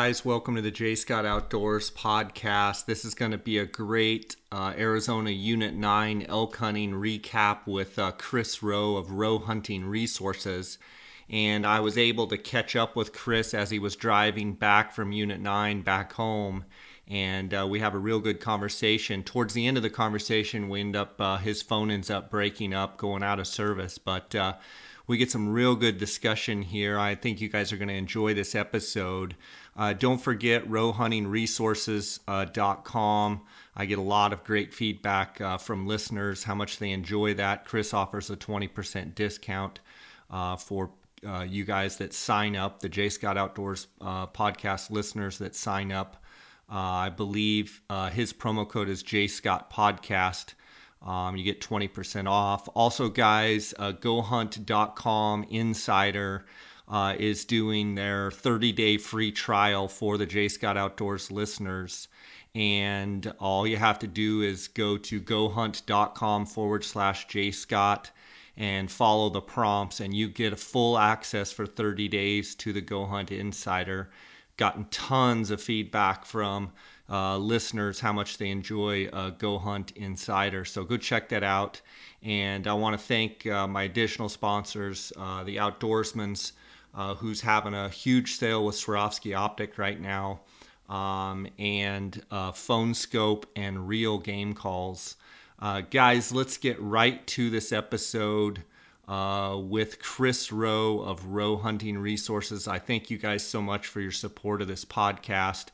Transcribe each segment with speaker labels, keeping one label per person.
Speaker 1: Guys, welcome to the Jay Scott Outdoors podcast. This is going to be a great uh, Arizona Unit 9 elk hunting recap with uh, Chris Roe of Roe Hunting Resources. And I was able to catch up with Chris as he was driving back from Unit 9 back home. And uh, we have a real good conversation. Towards the end of the conversation, we end up, uh, his phone ends up breaking up, going out of service. But uh, we get some real good discussion here. I think you guys are going to enjoy this episode. Uh, don't forget roehuntingresources.com. Uh, I get a lot of great feedback uh, from listeners, how much they enjoy that. Chris offers a 20% discount uh, for uh, you guys that sign up, the Jay Scott Outdoors uh, podcast listeners that sign up. I believe his promo code is Jay Scott Podcast. Um, you get 20% off. Also, guys, uh, GoHunt.com Insider uh, is doing their 30 day free trial for the Jay Scott Outdoors listeners. And all you have to do is go to gohunt.com forward slash Jay Scott and follow the prompts, and you get a full access for 30 days to the Go Hunt Insider. Gotten tons of feedback from uh, listeners how much they enjoy uh, Go Hunt Insider. So go check that out. And I want to thank uh, my additional sponsors, uh, the Outdoorsmans uh, who's having a huge sale with Swarovski Optik right now, um, and uh, Phone Skope and Real Game Calls. Uh, guys, let's get right to this episode uh, with Chris Roe of Roe Hunting Resources. I thank you guys so much for your support of this podcast.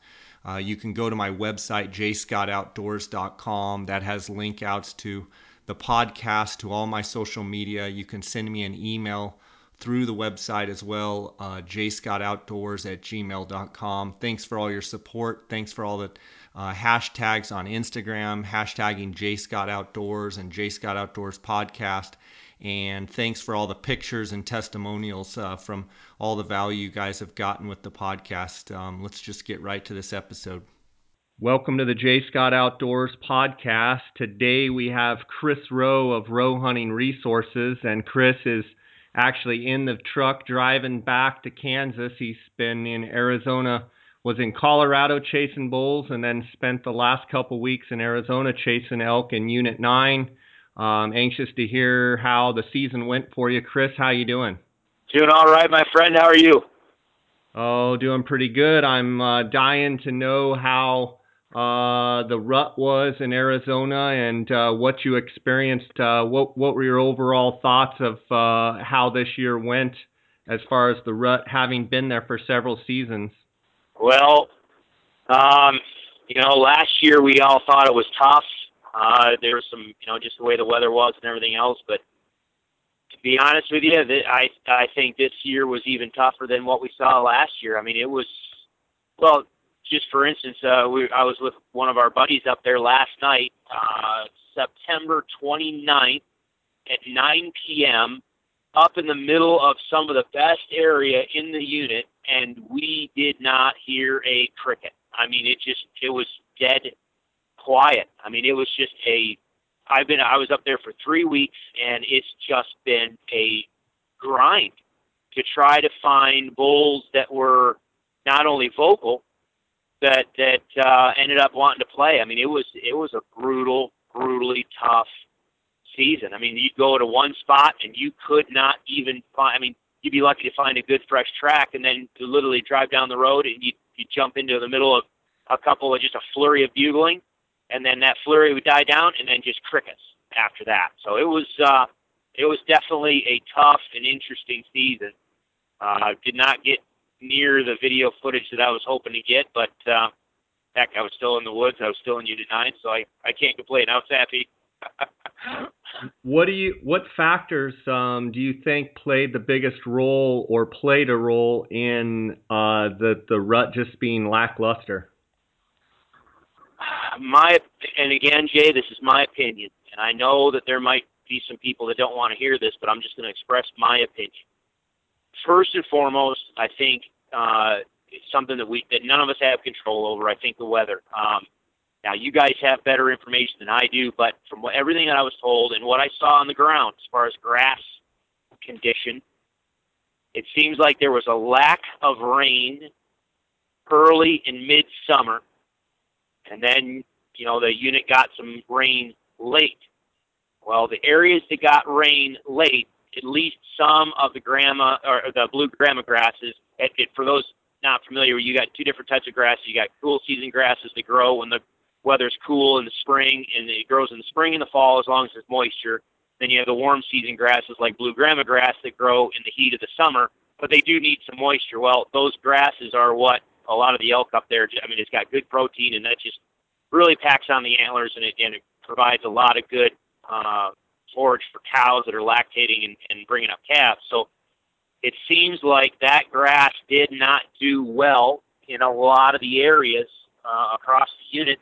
Speaker 1: Uh, you can go to my website, jayscottoutdoors.com. That has link outs to the podcast, to all my social media. You can send me an email through the website as well, uh, jayscottoutdoors at gmail.com. Thanks for all your support. Thanks for all the uh, hashtags on Instagram, hashtagging jayscottoutdoors and jayscottoutdoors podcast. And thanks for all the pictures and testimonials uh, from all the value you guys have gotten with the podcast. Um, let's just get right to this episode. Welcome to the Jay Scott Outdoors podcast. Today we have Chris Roe of Roe Hunting Resources, and Chris is actually in the truck driving back to Kansas. He's been in Arizona, was in Colorado chasing bulls, and then spent the last couple weeks in Arizona chasing elk in Unit 9. Um, anxious to hear how the season went for you. Chris, how you doing?
Speaker 2: Doing all right, my friend. How are you?
Speaker 1: Oh, doing pretty good. I'm uh, dying to know how uh, the rut was in Arizona and uh, what you experienced. Uh, what what were your overall thoughts of uh, how this year went as far as the rut, having been there for several seasons?
Speaker 2: Well, um, you know, last year we all thought it was tough. Uh, there was some, you know, just the way the weather was and everything else. But to be honest with you, I I think this year was even tougher than what we saw last year. I mean, it was well just for instance, uh, we, I was with one of our buddies up there last night, uh, September 29th at 9 p.m., up in the middle of some of the best area in the unit, and we did not hear a cricket. I mean, it just, it was dead quiet. I mean, it was just a, I've been, I was up there for three weeks, and it's just been a grind to try to find bulls that were not only vocal, that that uh, ended up wanting to play. I mean, it was it was a brutal, brutally tough season. I mean, you'd go to one spot and you could not even find. I mean, you'd be lucky to find a good fresh track, and then you literally drive down the road and you you jump into the middle of a couple of just a flurry of bugling, and then that flurry would die down, and then just crickets after that. So it was uh, it was definitely a tough and interesting season. Uh, did not get near the video footage that I was hoping to get, but uh, heck, I was still in the woods. I was still in Unit Nine, so I I can't complain. I was happy.
Speaker 1: what do you what factors um, do you think played the biggest role or played a role in uh, the the rut just being lackluster?
Speaker 2: My and again, Jay, this is my opinion, and I know that there might be some people that don't want to hear this, but I'm just going to express my opinion. First and foremost, I think uh, something that we that none of us have control over. I think the weather. Um, now you guys have better information than I do, but from what, everything that I was told and what I saw on the ground as far as grass condition, it seems like there was a lack of rain early and midsummer, and then you know the unit got some rain late. Well, the areas that got rain late, at least some of the grama or the blue grama grasses. It, it, for those not familiar, you got two different types of grasses. You got cool season grasses that grow when the weather's cool in the spring, and it grows in the spring and the fall as long as there's moisture. Then you have the warm season grasses like blue grama grass that grow in the heat of the summer, but they do need some moisture. Well, those grasses are what a lot of the elk up there. I mean, it's got good protein, and that just really packs on the antlers, and it, and it provides a lot of good uh, forage for cows that are lactating and, and bringing up calves. So it seems like that grass did not do well in a lot of the areas uh, across the unit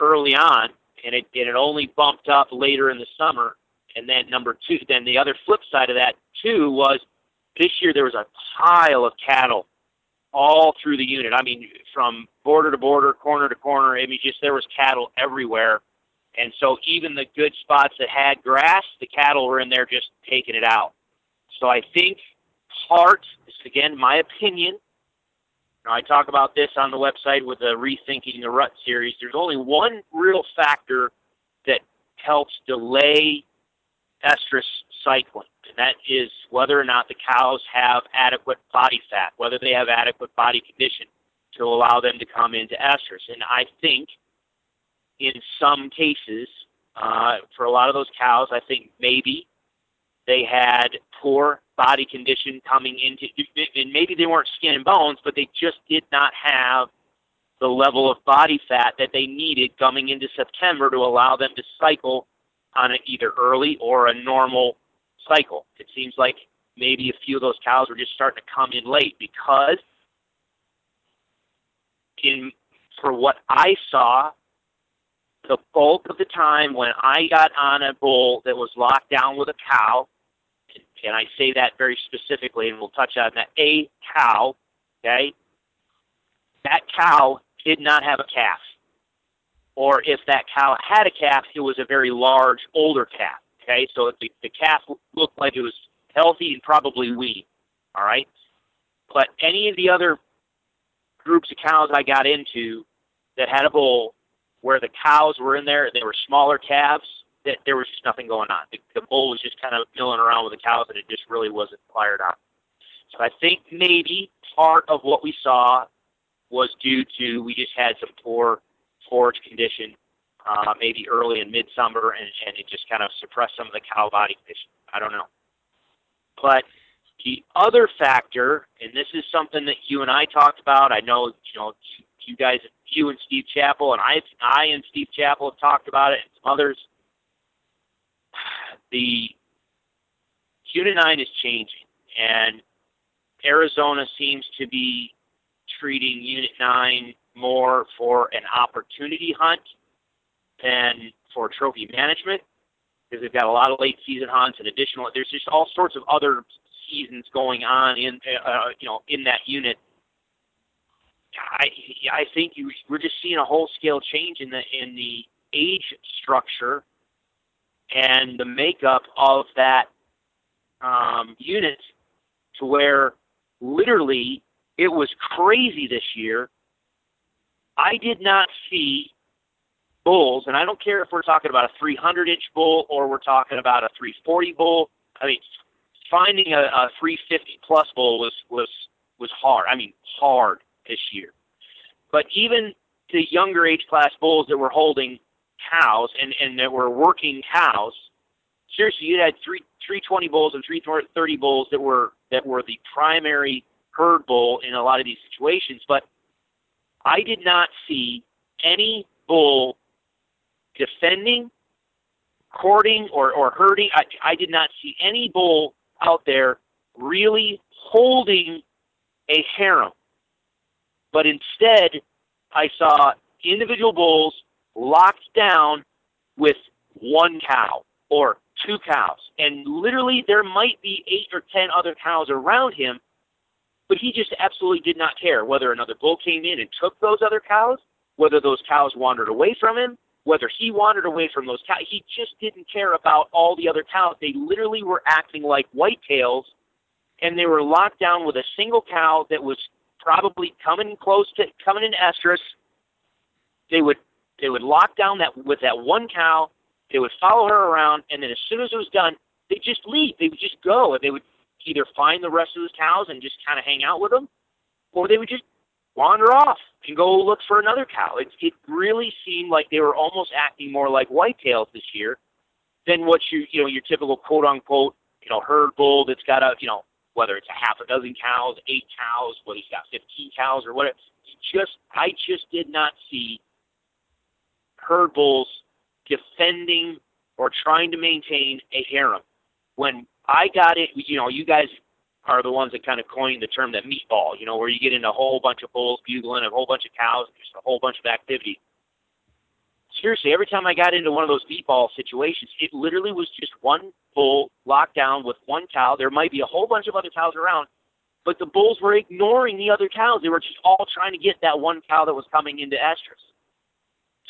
Speaker 2: early on, and it, and it only bumped up later in the summer. And then number two, then the other flip side of that too was this year there was a pile of cattle all through the unit. I mean, from border to border, corner to corner. I mean, just there was cattle everywhere. And so even the good spots that had grass, the cattle were in there just taking it out. So I think part, this is again my opinion, now, I talk about this on the website with the Rethinking the Rut series. There's only one real factor that helps delay estrus cycling, and that is whether or not the cows have adequate body fat, whether they have adequate body condition to allow them to come into estrus. And I think in some cases, uh, for a lot of those cows, I think maybe they had poor body condition coming into, and maybe they weren't skin and bones, but they just did not have the level of body fat that they needed coming into September to allow them to cycle on an either early or a normal cycle. It seems like maybe a few of those cows were just starting to come in late because in for what I saw, the bulk of the time when I got on a bull that was locked down with a cow, and I say that very specifically, and we'll touch on that, a cow, okay, that cow did not have a calf. Or if that cow had a calf, it was a very large, older calf. Okay, so the, the calf looked like it was healthy and probably weaned. All right, but any of the other groups of cows I got into that had a bull where the cows were in there, they were smaller calves, that there was just nothing going on. The, the bull was just kind of milling around with the cows, and it just really wasn't fired up. So I think maybe part of what we saw was due to we just had some poor forage condition, uh, maybe early in midsummer, and, and it just kind of suppressed some of the cow body condition. I don't know. But the other factor, and this is something that you and I talked about. I know you know you guys, you and Steve Chappell, and I, I and Steve Chappell have talked about it, and some others the Unit 9 is changing, and Arizona seems to be treating Unit 9 more for an opportunity hunt than for trophy management because they've got a lot of late season hunts and additional. There's just all sorts of other seasons going on in uh, you know in that unit. I I think you, we're just seeing a whole scale change in the in the age structure and the makeup of that um, unit to where literally it was crazy this year. I did not see bulls, and I don't care if we're talking about a 300 inch bull or we're talking about a 340 bull. I mean, finding a, a 350 plus bull was was was hard. I mean, hard this year. But even the younger age class bulls that were holding cows and and that were working cows. Seriously, you had three three twenty bulls and three thirty bulls that were that were the primary herd bull in a lot of these situations. But I did not see any bull defending, courting, or or herding. I, I did not see any bull out there really holding a harem. But instead, I saw individual bulls locked down with one cow or two cows. And literally, there might be eight or ten other cows around him, but he just absolutely did not care whether another bull came in and took those other cows, whether those cows wandered away from him, whether he wandered away from those cows. He just didn't care about all the other cows. They literally were acting like whitetails, and they were locked down with a single cow that was probably coming close to coming into estrus. They would they would lock down that with that one cow. They would follow her around, and then as soon as it was done, they just leave. They would just go, and they would either find the rest of the cows and just kind of hang out with them, or they would just wander off and go look for another cow. It, it really seemed like they were almost acting more like whitetails this year than what you you know your typical quote unquote you know herd bull that's got a you know whether it's a half a dozen cows, eight cows, whether he's got fifteen cows or whatever. Just I just did not see herd bulls defending or trying to maintain a harem. When I got it, you know, you guys are the ones that kind of coined the term that meatball, you know, where you get in a whole bunch of bulls bugling, a whole bunch of cows, just a whole bunch of activity. Seriously, every time I got into one of those meatball situations, it literally was just one bull locked down with one cow. There might be a whole bunch of other cows around, but the bulls were ignoring the other cows. They were just all trying to get that one cow that was coming into estrus.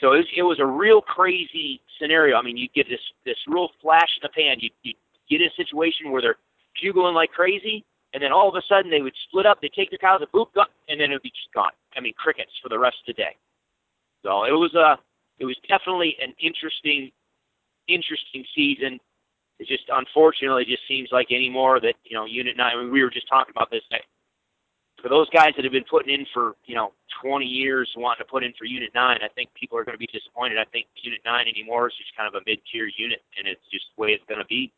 Speaker 2: So it was, it was a real crazy scenario. I mean, you get this this real flash in the pan. You you get a situation where they're bugling like crazy, and then all of a sudden they would split up. They take their cows and boop, and then it would be just gone. I mean, crickets for the rest of the day. So it was a it was definitely an interesting interesting season. It just unfortunately just seems like anymore that you know Unit Nine. I mean, we were just talking about this for those guys that have been putting in for you know 20 years wanting to put in for Unit 9, I think people are going to be disappointed. I think Unit 9 anymore is just kind of a mid-tier unit, and it's just the way it's going to be.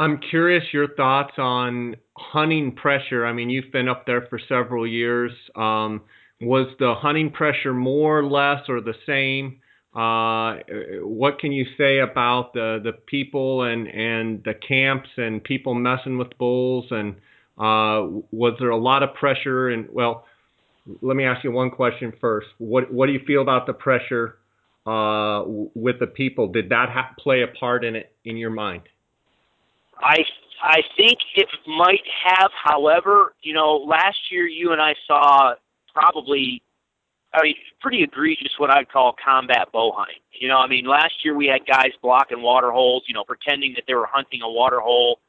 Speaker 3: I'm curious your thoughts on hunting pressure. I mean, you've been up there for several years. Um, was the hunting pressure more, less, or the same? Uh, what can you say about the the people and and the camps and people messing with bulls and uh, was there a lot of pressure? And well, let me ask you one question first. What what do you feel about the pressure uh, with the people? Did that ha- play a part in it in your mind?
Speaker 2: I I think it might have. However, you know, last year you and I saw probably, I mean, pretty egregious what I'd call combat bow hunting. You know, I mean, last year we had guys blocking water holes, you know, pretending that they were hunting a water hole,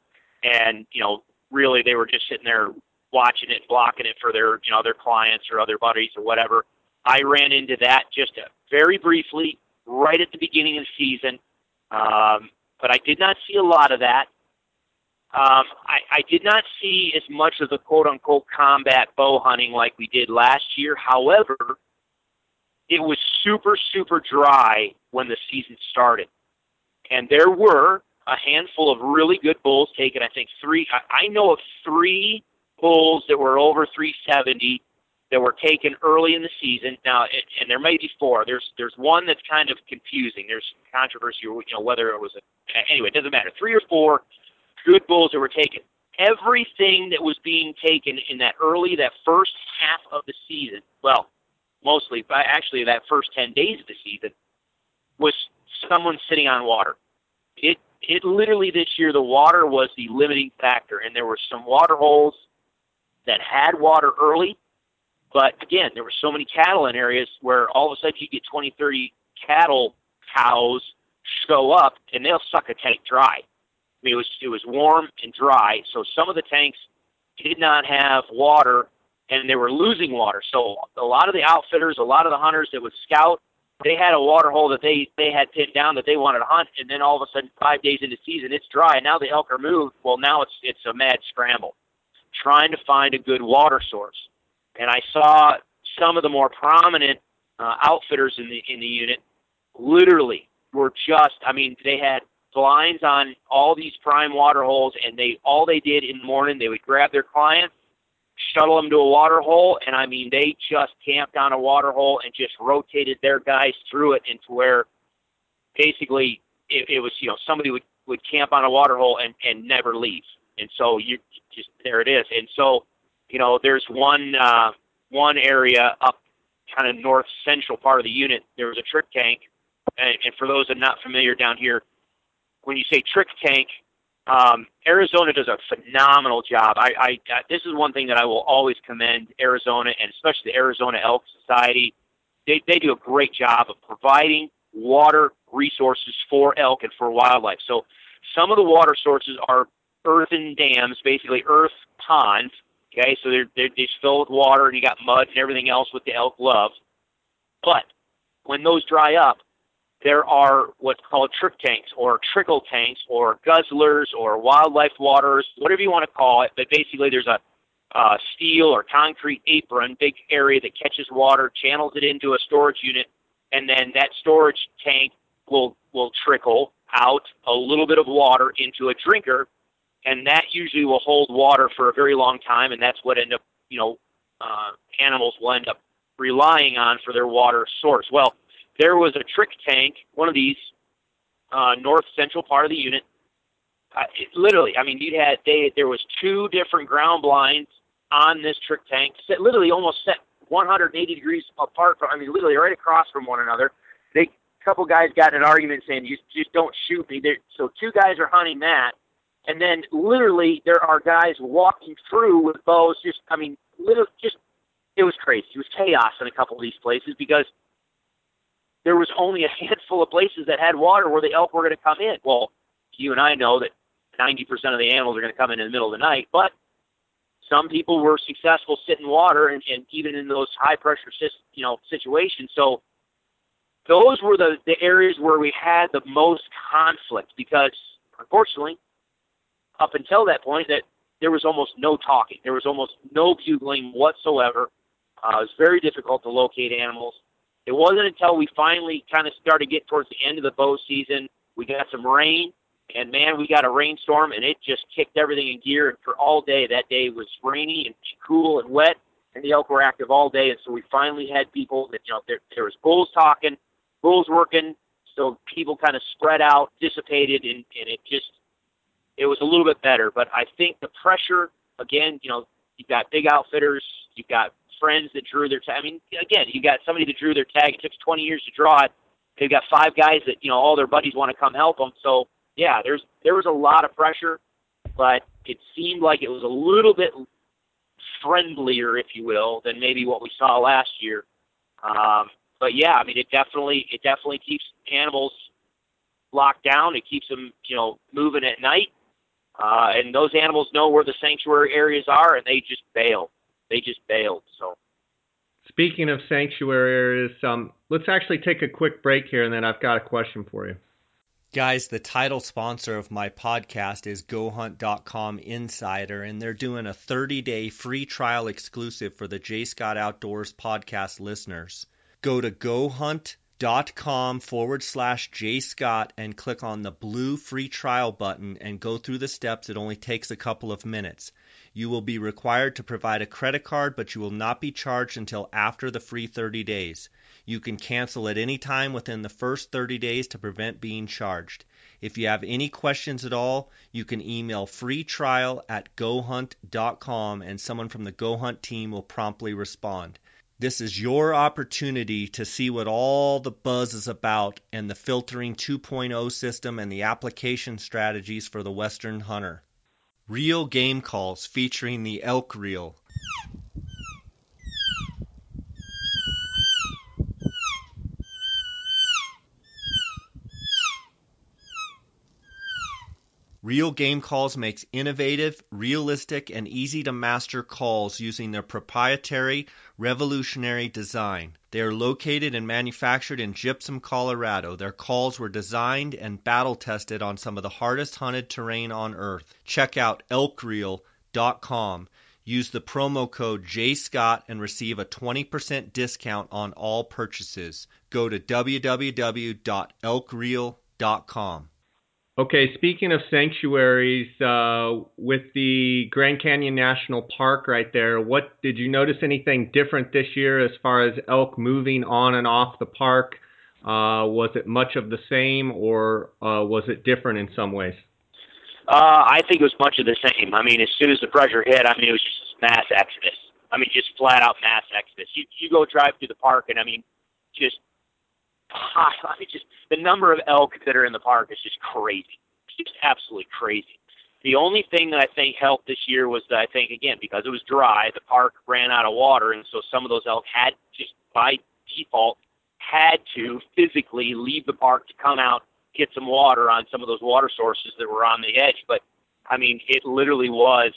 Speaker 2: and you know, really they were just sitting there watching it, blocking it for their you know their clients or other buddies or whatever. I ran into that just very briefly right at the beginning of the season, um, but I did not see a lot of that. Um, I, I did not see as much of the quote unquote combat bow hunting like we did last year. However, it was super, super dry when the season started. And there were a handful of really good bulls taken. I think three. I, know of three bulls that were over 370 that were taken early in the season. Now, it, and there may be four. There's there's one that's kind of confusing. There's controversy, you know, whether it was a anyway. It doesn't matter. Three or four good bulls that were taken. Everything that was being taken in that early, that first half of the season, well, mostly, but actually that first 10 days of the season, was someone sitting on water. It it literally this year the water was the limiting factor, and there were some water holes that had water early, but again, there were so many cattle in areas where all of a sudden you get 20, 30 cattle cows show up, and they'll suck a tank dry. I mean, it was it was warm and dry, so some of the tanks did not have water, and they were losing water. So a lot of the outfitters, a lot of the hunters that would scout they had a water hole that they they had pinned down that they wanted to hunt, and then all of a sudden, five days into season, it's dry. And now the elk are moved. Well, now it's it's a mad scramble, trying to find a good water source. And I saw some of the more prominent uh, outfitters in the in the unit literally were just. I mean, they had blinds on all these prime water holes, and they all they did in the morning they would grab their clients shuttle them to a water hole, and I mean they just camped on a water hole and just rotated their guys through it into where basically it, it was you know somebody would would camp on a water hole and and never leave, and so you just there it is, and so you know there's one uh, one area up kind of north central part of the unit. There was a trick tank, and, and for those that are not familiar down here, when you say trick tank, um, Arizona does a phenomenal job. I, I uh, this is one thing that I will always commend Arizona and especially the Arizona Elk Society. They they do a great job of providing water resources for elk and for wildlife. So some of the water sources are earthen dams, basically earth ponds. Okay, so they're, they're just filled with water, and you got mud and everything else with the elk love. But when those dry up, there are what's called trick tanks or trickle tanks or guzzlers or wildlife waters, whatever you want to call it. But basically, there's a uh, steel or concrete apron, big area that catches water, channels it into a storage unit, and then that storage tank will will trickle out a little bit of water into a drinker, and that usually will hold water for a very long time, and that's what end up you know uh, animals will end up relying on for their water source. Well, there was a trick tank, one of these, uh, north central part of the unit. Uh, it, literally, I mean, you had they there was two different ground blinds on this trick tank, set, literally almost set 180 degrees apart from. I mean, literally right across from one another. They a couple guys got in an argument saying, "You just don't shoot me." They're, so two guys are hunting that, and then literally there are guys walking through with bows. Just, I mean, literally, just it was crazy. It was chaos in a couple of these places because there was only a handful of places that had water where the elk were going to come in. Well, you and I know that 90% of the animals are going to come in in the middle of the night, but some people were successful sitting water and, and even in those high pressure you know situations. So those were the, the areas where we had the most conflict because unfortunately, up until that point, that there was almost no talking. There was almost no bugling whatsoever. Uh, it was very difficult to locate animals. It wasn't until we finally kind of started to get towards the end of the bow season, we got some rain, and man, we got a rainstorm, and it just kicked everything in gear. And for all day, that day was rainy and cool and wet, and the elk were active all day. And so we finally had people that you know there, there was bulls talking, bulls working, so people kind of spread out, dissipated, and, and it just it was a little bit better. But I think the pressure again, you know, you've got big outfitters, you've got friends that drew their tag. I mean, again, you got somebody that drew their tag. It took 20 years to draw it. They've got five guys that you know all their buddies want to come help them. So yeah, there's there was a lot of pressure, but it seemed like it was a little bit friendlier, if you will, than maybe what we saw last year. Um, but yeah, I mean, it definitely it definitely keeps animals locked down. It keeps them you know moving at night. Uh, and those animals know where the sanctuary areas are, and they just bail they just bailed. So.
Speaker 4: Speaking of sanctuary areas, um, let's actually take a quick break here, and then I've got a question for you.
Speaker 1: Guys, the title sponsor of my podcast is GoHunt.com Insider, and they're doing a 30 day free trial exclusive for the Jay Scott Outdoors podcast listeners. Go to GoHunt.com forward slash Jay Scott and click on the blue free trial button and go through the steps. It only takes a couple of minutes. You will be required to provide a credit card, but you will not be charged until after the free 30 days. You can cancel at any time within the first 30 days to prevent being charged. If you have any questions at all, you can email freetrial at gohunt.com and someone from the GoHunt team will promptly respond. This is your opportunity to see what all the buzz is about and the filtering 2.0 system and the application strategies for the Western hunter. Reel game calls featuring the elk reel. Real Game Calls makes innovative, realistic, and easy to master calls using their proprietary, revolutionary design. They are located and manufactured in Gypsum, Colorado. Their calls were designed and battle tested on some of the hardest hunted terrain on earth. Check out elkreel.com. Use the promo code JScott and receive a 20% discount on all purchases. Go to www.elkreel.com.
Speaker 4: Okay, speaking of sanctuaries, uh, with the Grand Canyon National Park right there, what did you notice anything different this year as far as elk moving on and off the park? Uh, was it much of the same, or uh, was it different in some ways?
Speaker 2: Uh, I think it was much of the same. I mean, as soon as the pressure hit, I mean, it was just mass exodus. I mean, just flat out mass exodus. You you go drive through the park, and I mean, just I mean, just the number of elk that are in the park is just crazy. It's just absolutely crazy. The only thing that I think helped this year was that I think again because it was dry, the park ran out of water, and so some of those elk had just by default had to physically leave the park to come out get some water on some of those water sources that were on the edge. But I mean, it literally was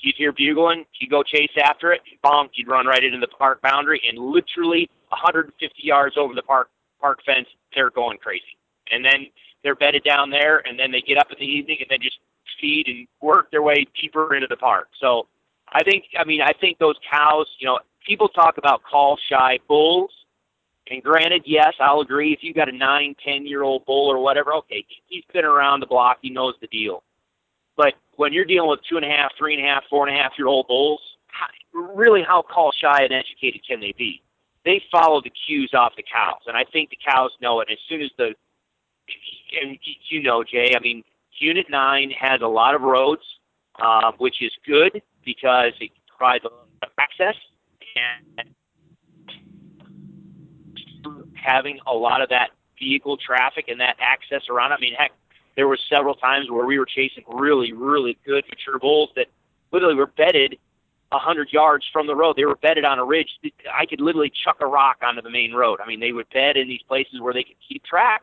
Speaker 2: you'd hear bugling, you'd go chase after it, bonk, you'd run right into the park boundary, and literally 150 yards over the park park fence, they're going crazy. And then they're bedded down there, and then they get up in the evening and then just feed and work their way deeper into the park. So I think, I mean, I think those cows, you know, people talk about call shy bulls. And granted, yes, I'll agree. If you've got a nine, ten year old bull or whatever, okay, he's been around the block, he knows the deal. But when you're dealing with two and a half, three and a half, four and a half year old bulls, really how call shy and educated can they be? They follow the cues off the cows, and I think the cows know it. As soon as the, and you know, Jay, I mean, Unit 9 has a lot of roads, uh, which is good because it provides a lot of access and having a lot of that vehicle traffic and that access around. I mean, heck, there were several times where we were chasing really, really good mature bulls that literally were bedded a hundred yards from the road. They were bedded on a ridge. I could literally chuck a rock onto the main road. I mean, they would bed in these places where they could keep track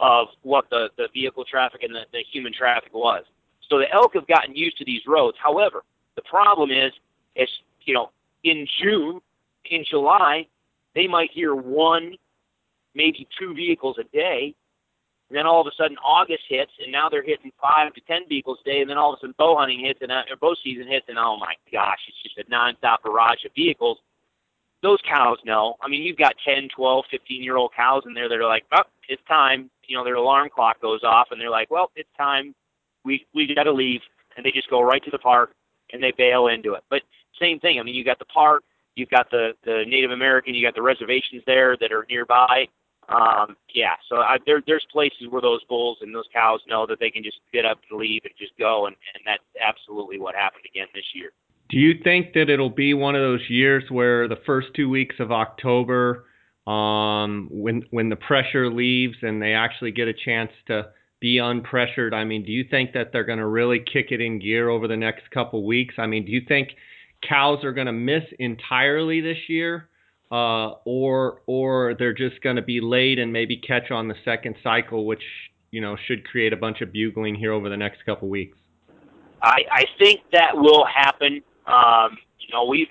Speaker 2: of what the, the vehicle traffic and the, the human traffic was. So the elk have gotten used to these roads. However, the problem is, is you know, in June, in July, they might hear one, maybe two vehicles a day, and then all of a sudden August hits, and now they're hitting five to ten vehicles a day, and then all of a sudden bow hunting hits, and uh, or bow season hits, and oh my gosh, it's just a nonstop barrage of vehicles. Those cows know. I mean, you've got 10, 12, 15 year old cows in there that are like, oh, it's time. You know, their alarm clock goes off, and they're like, well, it's time. We we got to leave, and they just go right to the park, and they bail into it. But same thing. I mean, you got the park, you've got the the Native American, you got the reservations there that are nearby um, yeah, so I, there, there's places where those bulls and those cows know that they can just get up and leave and just go, and, and that's absolutely what happened again this year.
Speaker 1: Do you think that it'll be one of those years where the first two weeks of October, um, when when the pressure leaves and they actually get a chance to be unpressured? I mean, do you think that they're going to really kick it in gear over the next couple weeks? I mean, do you think cows are going to miss entirely this year? Uh, or or they're just going to be late and maybe catch on the second cycle, which you know should create a bunch of bugling here over the next couple weeks.
Speaker 2: I, I think that will happen. Um, you know, we've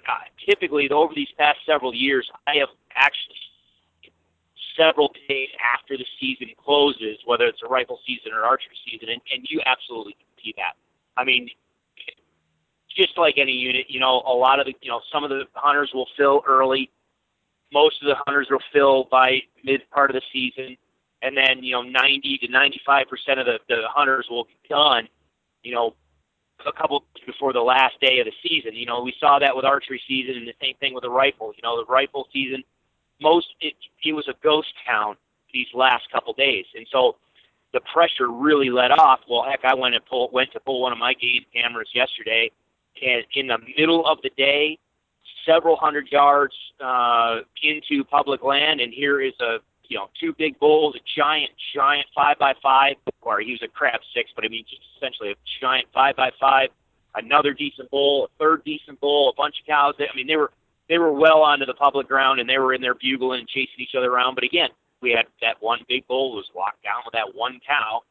Speaker 2: typically over these past several years, I have actually several days after the season closes, whether it's a rifle season or archery season, and, and you absolutely see that. I mean, just like any unit, you know, a lot of the, you know, some of the hunters will fill early most of the hunters will fill by mid part of the season, and then you know 90 to 95 percent of the, the hunters will be done. You know, a couple before the last day of the season. You know, we saw that with archery season, and the same thing with the rifle. You know, the rifle season, most it, it was a ghost town these last couple days, and so the pressure really let off. Well, heck, I went and pull went to pull one of my game cameras yesterday, and in the middle of the day, several hundred yards uh, into public land, and here is a you know two big bulls, a giant giant five by five, or he was a crab six, but I mean just essentially a giant five by five, another decent bull, a third decent bull, a bunch of cows. I mean they were they were well onto the public ground, and they were in there bugling and chasing each other around. But again, we had that one big bull was locked down with that one cow.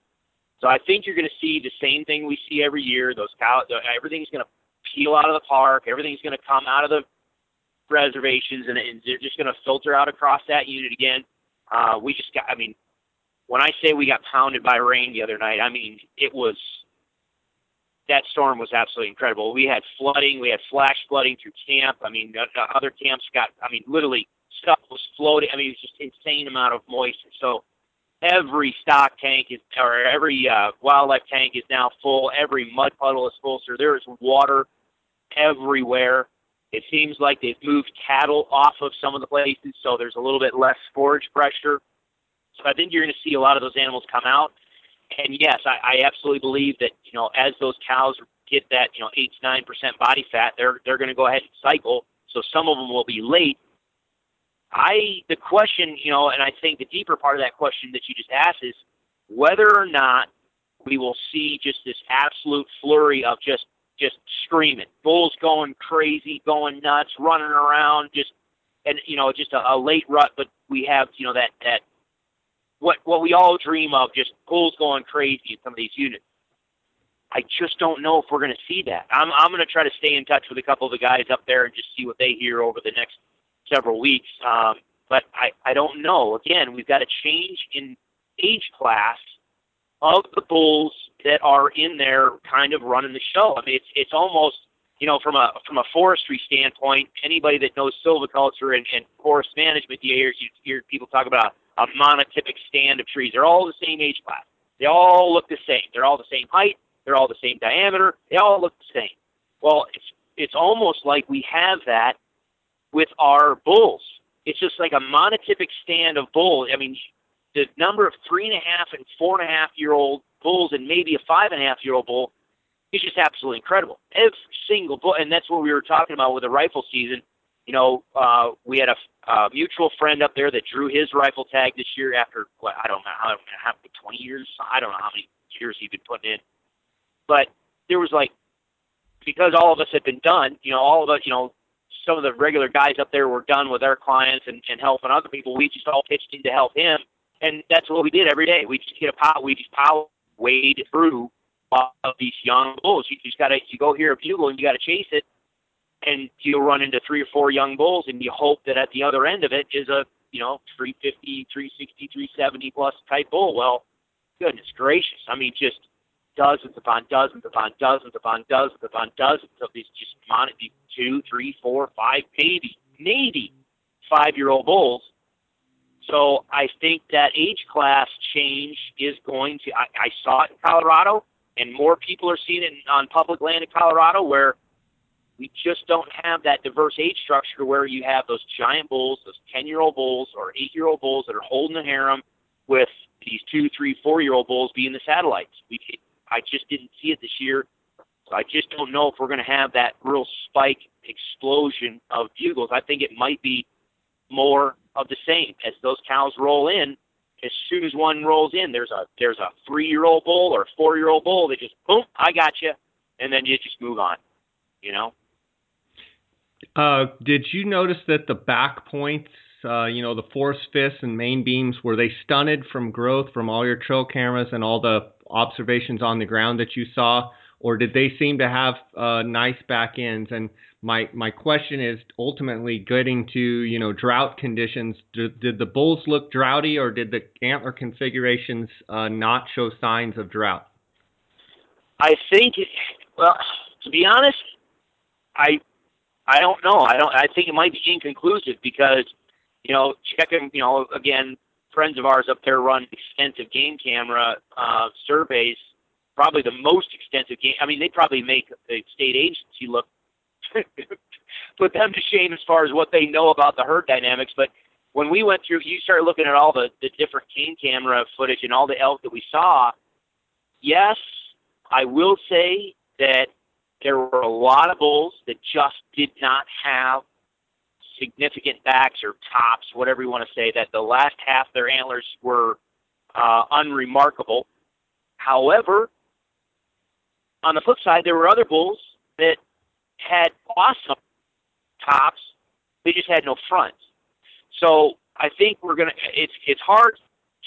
Speaker 2: So I think you're going to see the same thing we see every year. Those cows, everything's going to peel out of the park. Everything's going to come out of the reservations, and, and they're just going to filter out across that unit again. Uh, we just got, I mean, when I say we got pounded by rain the other night, I mean, it was, that storm was absolutely incredible. We had flooding, we had flash flooding through camp. I mean, other camps got, I mean, literally stuff was floating. I mean, it was just insane amount of moisture. So every stock tank is, or every uh, wildlife tank is now full. Every mud puddle is full. So there is water everywhere. It seems like they've moved cattle off of some of the places, so there's a little bit less forage pressure. So I think you're going to see a lot of those animals come out. And yes, I, I absolutely believe that you know as those cows get that you know eight to nine percent body fat, they're they're going to go ahead and cycle. So some of them will be late. I the question, you know, and I think the deeper part of that question that you just asked is whether or not we will see just this absolute flurry of just just screaming. Bulls going crazy, going nuts, running around, just and you know, just a, a late rut. But we have you know that that what what we all dream of, just bulls going crazy in some of these units. I just don't know if we're going to see that. I'm I'm going to try to stay in touch with a couple of the guys up there and just see what they hear over the next several weeks. Um, but I I don't know. Again, we've got a change in age class of the bulls that are in there, kind of running the show. I mean, it's it's almost you know from a from a forestry standpoint. Anybody that knows silviculture and, and forest management, you hear you hear people talk about a monotypic stand of trees. They're all the same age class. They all look the same. They're all the same height. They're all the same diameter. They all look the same. Well, it's it's almost like we have that with our bulls. It's just like a monotypic stand of bulls. I mean, the number of three and a half and four and a half year old bulls and maybe a five and a half year old bull is just absolutely incredible. Every single bull, and that's what we were talking about with the rifle season. You know, uh, we had a, a mutual friend up there that drew his rifle tag this year after what I don't know how, how 20 years. I don't know how many years he'd been putting in, but there was like because all of us had been done. You know, all of us. You know, some of the regular guys up there were done with their clients and, and helping other people. We just all pitched in to help him, and that's what we did every day. We just get a power. We just power wade through of these young bulls. You just got to you go hear a bugle and you got to chase it, and you'll run into three or four young bulls, and you hope that at the other end of it is a you know 350, 360, 370 plus type bull. Well, goodness gracious, I mean just dozens upon dozens upon dozens upon dozens upon dozens of these just monotone two, three, four, five, maybe maybe five year old bulls. So I think that age class change is going to. I, I saw it in Colorado and more people are seeing it on public land in Colorado where we just don't have that diverse age structure where you have those giant bulls, those 10 year old bulls or 8 year old bulls that are holding the harem with these two, three, four year old bulls being the satellites. We, I just didn't see it this year. So I just don't know if we're going to have that real spike explosion of bugles. I think it might be more of the same as those cows roll in as soon as one rolls in, there's a there's a three year old bull or a four year old bull that just boom, I got you, and then you just move on. You know.
Speaker 1: Uh, did you notice that the back points, uh, you know, the fourths fifths and main beams, were they stunted from growth from all your trail cameras and all the observations on the ground that you saw, or did they seem to have uh, nice back ends? And my my question is ultimately getting to you know drought conditions. Did, did the bulls look droughty, or did the antler configurations uh, not show signs of drought?
Speaker 2: I think, well, to be honest, I I don't know. I don't. I think it might be inconclusive because you know checking. You know, again, friends of ours up there run extensive game camera uh, surveys. Probably the most extensive game. I mean, they probably make the state agency look put them to shame as far as what they know about the herd dynamics. But when we went through, you started looking at all the, the different game camera footage and all the elk that we saw. Yes, I will say that there were a lot of bulls that just did not have significant backs or tops, whatever you want to say, that the last half their antlers were uh, unremarkable. However, on the flip side, there were other bulls that had awesome tops. They just had no fronts. So I think we're gonna. It's it's hard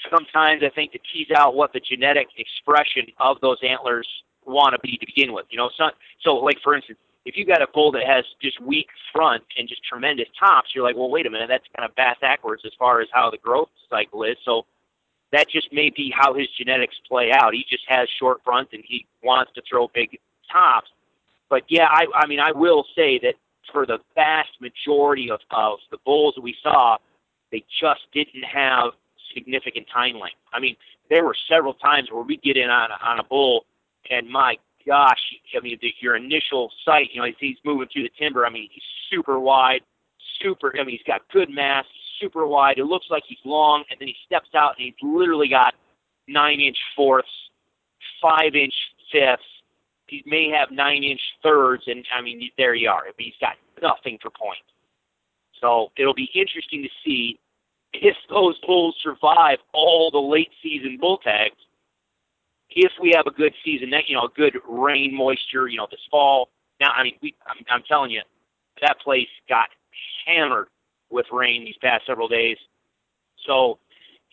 Speaker 2: sometimes. I think to tease out what the genetic expression of those antlers want to be to begin with. You know, so, so like for instance, if you got a bull that has just weak front and just tremendous tops, you're like, well, wait a minute, that's kind of backwards as far as how the growth cycle is. So that just may be how his genetics play out. He just has short front and he wants to throw big tops but yeah, I, I mean, I will say that for the vast majority of, of the bulls that we saw, they just didn't have significant tine length. I mean, there were several times where we get in on a, on a bull, and my gosh, I mean, the, your initial sight, you know, he's moving through the timber. I mean, he's super wide, super. I mean, he's got good mass, super wide. It looks like he's long, and then he steps out and he's literally got nine inch fourths, five inch fifths, he may have nine inch thirds, and I mean, there you are. Mean, he's got nothing for point. So it'll be interesting to see if those bulls survive all the late season bull tags. If we have a good season, that you know, a good rain moisture, you know, this fall. Now, I mean, we, I'm, I'm telling you, that place got hammered with rain these past several days. So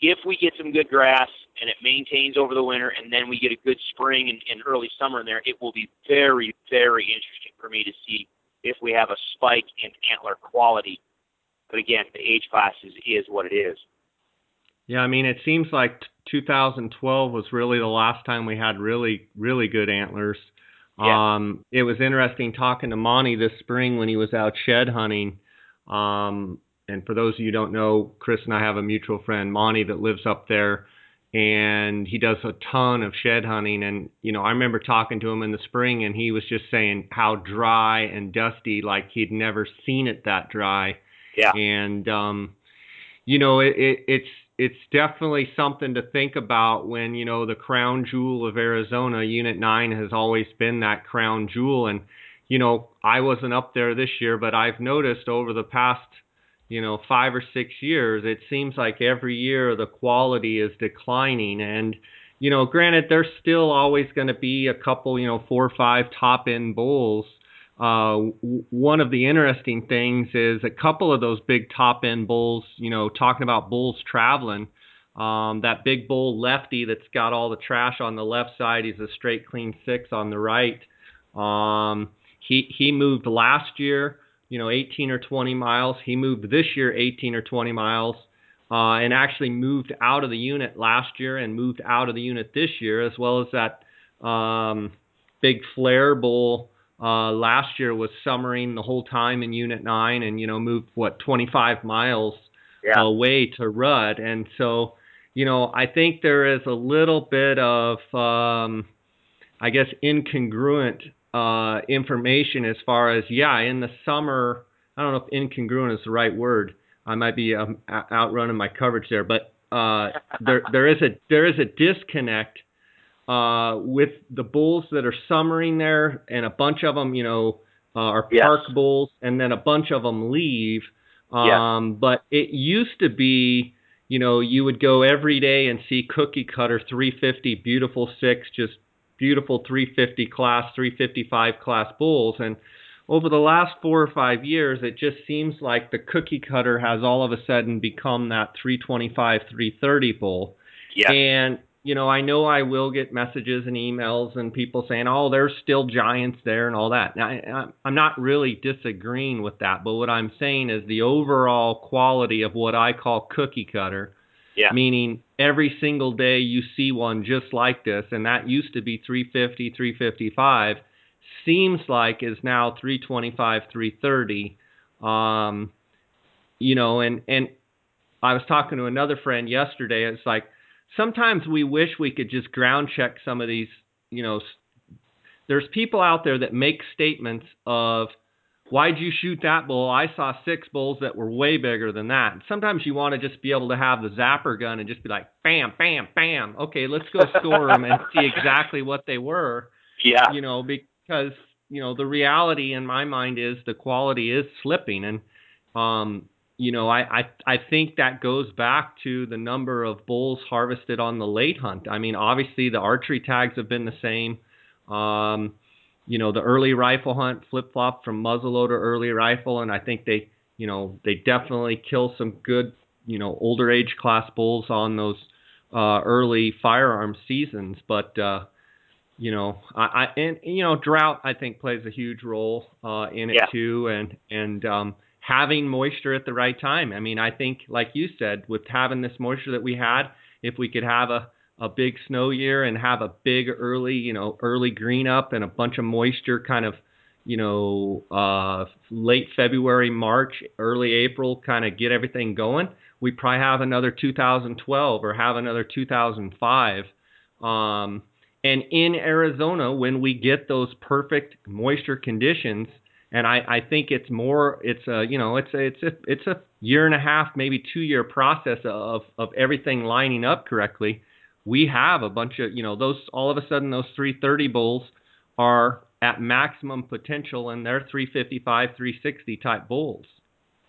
Speaker 2: if we get some good grass and it maintains over the winter, and then we get a good spring and, and early summer in there, it will be very, very interesting for me to see if we have a spike in antler quality. But again, the age class is, is what it is.
Speaker 1: Yeah, I mean, it seems like 2012 was really the last time we had really, really good antlers. Yeah. Um, it was interesting talking to Monty this spring when he was out shed hunting. Um, and for those of you who don't know, Chris and I have a mutual friend, Monty, that lives up there, and he does a ton of shed hunting. And you know, I remember talking to him in the spring, and he was just saying how dry and dusty, like he'd never seen it that dry.
Speaker 2: Yeah.
Speaker 1: And um, you know, it, it, it's it's definitely something to think about when you know the crown jewel of Arizona, Unit Nine, has always been that crown jewel. And you know, I wasn't up there this year, but I've noticed over the past you know five or six years, it seems like every year the quality is declining. And you know, granted, there's still always going to be a couple, you know, four or five top end bulls uh, one of the interesting things is a couple of those big top end bulls, you know, talking about bulls traveling. Um, that big bull lefty that's got all the trash on the left side, he's a straight clean six on the right. Um, he he moved last year, you know, 18 or 20 miles. He moved this year 18 or 20 miles, uh, and actually moved out of the unit last year and moved out of the unit this year, as well as that um, big flare bull uh, last year was summering the whole time in Unit 9 and, you know, moved, what, 25 miles yeah. away to Rudd. And so, you know, I think there is a little bit of, um, I guess, incongruent uh, information as far as, yeah, in the summer, I don't know if incongruent is the right word. I might be um, outrunning my coverage there, but uh, there there is a there is a disconnect uh, with the bulls that are summering there, and a bunch of them, you know, uh, are yes. park bulls, and then a bunch of them leave. Um, yes. But it used to be, you know, you would go every day and see cookie cutter 350 beautiful six, just beautiful 350 class, 355 class bulls, and over the last four or five years, it just seems like the cookie cutter has all of a sudden become that 325, 330 bull.
Speaker 2: Yeah.
Speaker 1: And you know, I know I will get messages and emails and people saying, "Oh, there's still giants there" and all that. Now, I, I'm not really disagreeing with that, but what I'm saying is the overall quality of what I call cookie cutter,
Speaker 2: yeah.
Speaker 1: meaning every single day you see one just like this, and that used to be 350, 355, seems like is now 325, 330. Um, you know, and and I was talking to another friend yesterday. It's like sometimes we wish we could just ground check some of these, you know, there's people out there that make statements of why'd you shoot that bull? I saw six bulls that were way bigger than that. sometimes you want to just be able to have the zapper gun and just be like, bam, bam, bam. Okay, let's go score them and see exactly what they were.
Speaker 2: Yeah.
Speaker 1: You know, because you know the reality in my mind is the quality is slipping, and um, you know, I, I I think that goes back to the number of bulls harvested on the late hunt. I mean, obviously the archery tags have been the same. Um, you know, the early rifle hunt flip flop from muzzleloader early rifle, and I think they, you know, they definitely kill some good, you know, older age class bulls on those uh, early firearm seasons. But uh, you know, I, I and you know, drought I think plays a huge role uh, in it
Speaker 2: yeah.
Speaker 1: too, and and um, having moisture at the right time. I mean, I think, like you said, with having this moisture that we had, if we could have a, a big snow year and have a big early, you know, early green up and a bunch of moisture kind of, you know, uh, late February, March, early April, kind of get everything going, we probably have another 2012 or have another 2005. Um, and in Arizona, when we get those perfect moisture conditions – and I, I think it's more it's a you know it's a it's a it's a year and a half maybe two year process of of everything lining up correctly we have a bunch of you know those all of a sudden those 330 bulls are at maximum potential and they're 355 360 type bulls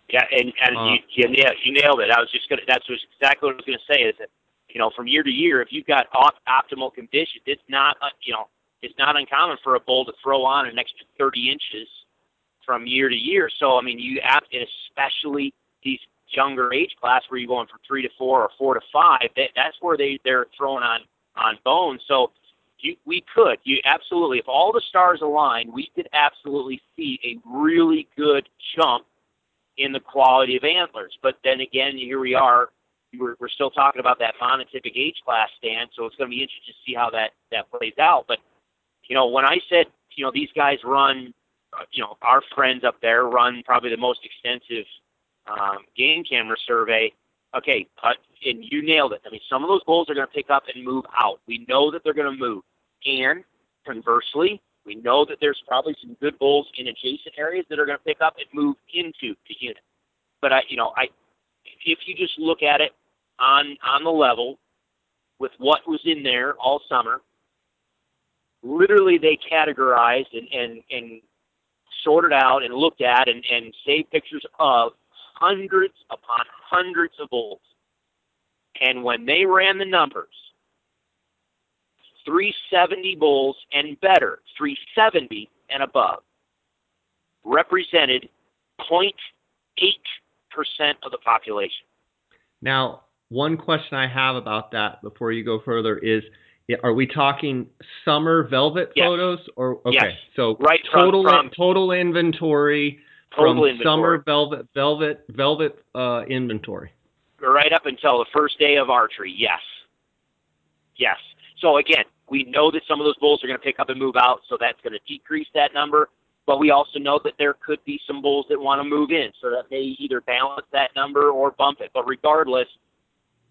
Speaker 2: yeah and, and uh, you, you, nailed, you nailed it i was just gonna that's exactly what i was gonna say is that you know from year to year if you've got optimal conditions it's not uh, you know it's not uncommon for a bull to throw on an extra 30 inches from year to year. So I mean, you have, and especially these younger age class where you're going from three to four or four to five, that, that's where they they're throwing on on bones. So you, we could, you absolutely, if all the stars align, we could absolutely see a really good jump in the quality of antlers. But then again, here we are. We're, we're still talking about that monotypic age class stand, so it's going to be interesting to see how that that plays out. But you know, when I said you know these guys run, uh, you know, our friends up there run probably the most extensive um, game camera survey. Okay, and you nailed it. I mean, some of those bulls are going to pick up and move out. We know that they're going to move. And conversely, we know that there's probably some good bulls in adjacent areas that are going to pick up and move into the unit. But I, you know, I, if you just look at it on on the level with what was in there all summer, literally they categorized and and and sorted out and looked at and and saved pictures of hundreds upon hundreds of bulls. And when they ran the numbers, 370 bulls and better, 370 and above, represented 0.8% of the population.
Speaker 1: Now, one question I have about that before you go further is are we talking summer velvet
Speaker 2: yes.
Speaker 1: photos or okay
Speaker 2: yes.
Speaker 1: so
Speaker 2: right
Speaker 1: total
Speaker 2: from, from
Speaker 1: total inventory from
Speaker 2: inventory.
Speaker 1: summer velvet velvet velvet uh, inventory
Speaker 2: right up until the first day of archery yes yes so again we know that some of those bulls are going to pick up and move out, so that's going to decrease that number. But we also know that there could be some bulls that want to move in, so that may either balance that number or bump it. But regardless,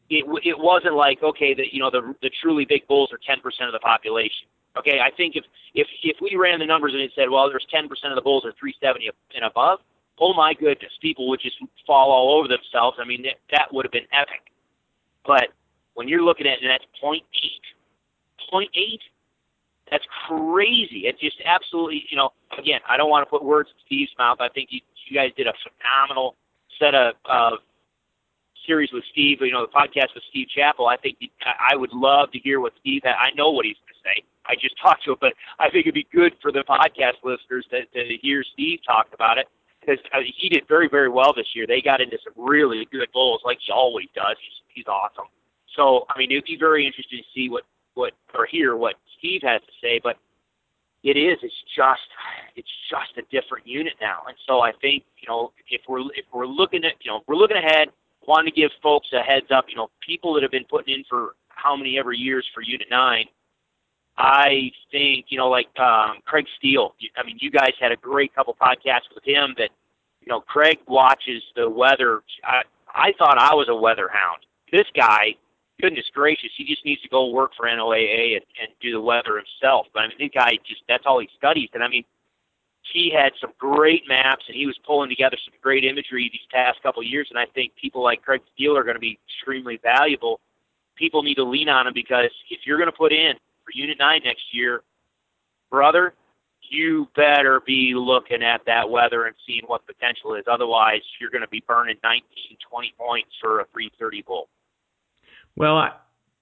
Speaker 2: it it wasn't like okay that you know the the truly big bulls are 10% of the population. Okay, I think if if if we ran the numbers and it said well there's 10% of the bulls are 370 and above, oh my goodness, people would just fall all over themselves. I mean that, that would have been epic. But when you're looking at and that's 0.8 0.8. That's crazy. It's just absolutely, you know, again, I don't want to put words in Steve's mouth. I think you, you guys did a phenomenal set of uh, series with Steve, you know, the podcast with Steve Chappell. I think I would love to hear what Steve had. I know what he's going to say. I just talked to him, but I think it'd be good for the podcast listeners to, to hear Steve talk about it because uh, he did very, very well this year. They got into some really good bulls, like he always does. He's, he's awesome. So, I mean, it'd be very interesting to see what what or hear what Steve has to say, but it is it's just it's just a different unit now. And so I think, you know, if we're if we're looking at you know, we're looking ahead, wanting to give folks a heads up, you know, people that have been putting in for how many ever years for unit nine, I think, you know, like um Craig Steele. I mean, you guys had a great couple podcasts with him that you know, Craig watches the weather. I I thought I was a weather hound. This guy goodness gracious, he just needs to go work for NOAA and, and do the weather himself. But I mean, the guy just that's all he studies. And I mean, he had some great maps and he was pulling together some great imagery these past couple of years. And I think people like Craig Steele are going to be extremely valuable. People need to lean on him because if you're going to put in for Unit 9 next year, brother, you better be looking at that weather and seeing what potential is. Otherwise, you're going to be burning 19, 20 points for a 330 bull.
Speaker 1: Well, I,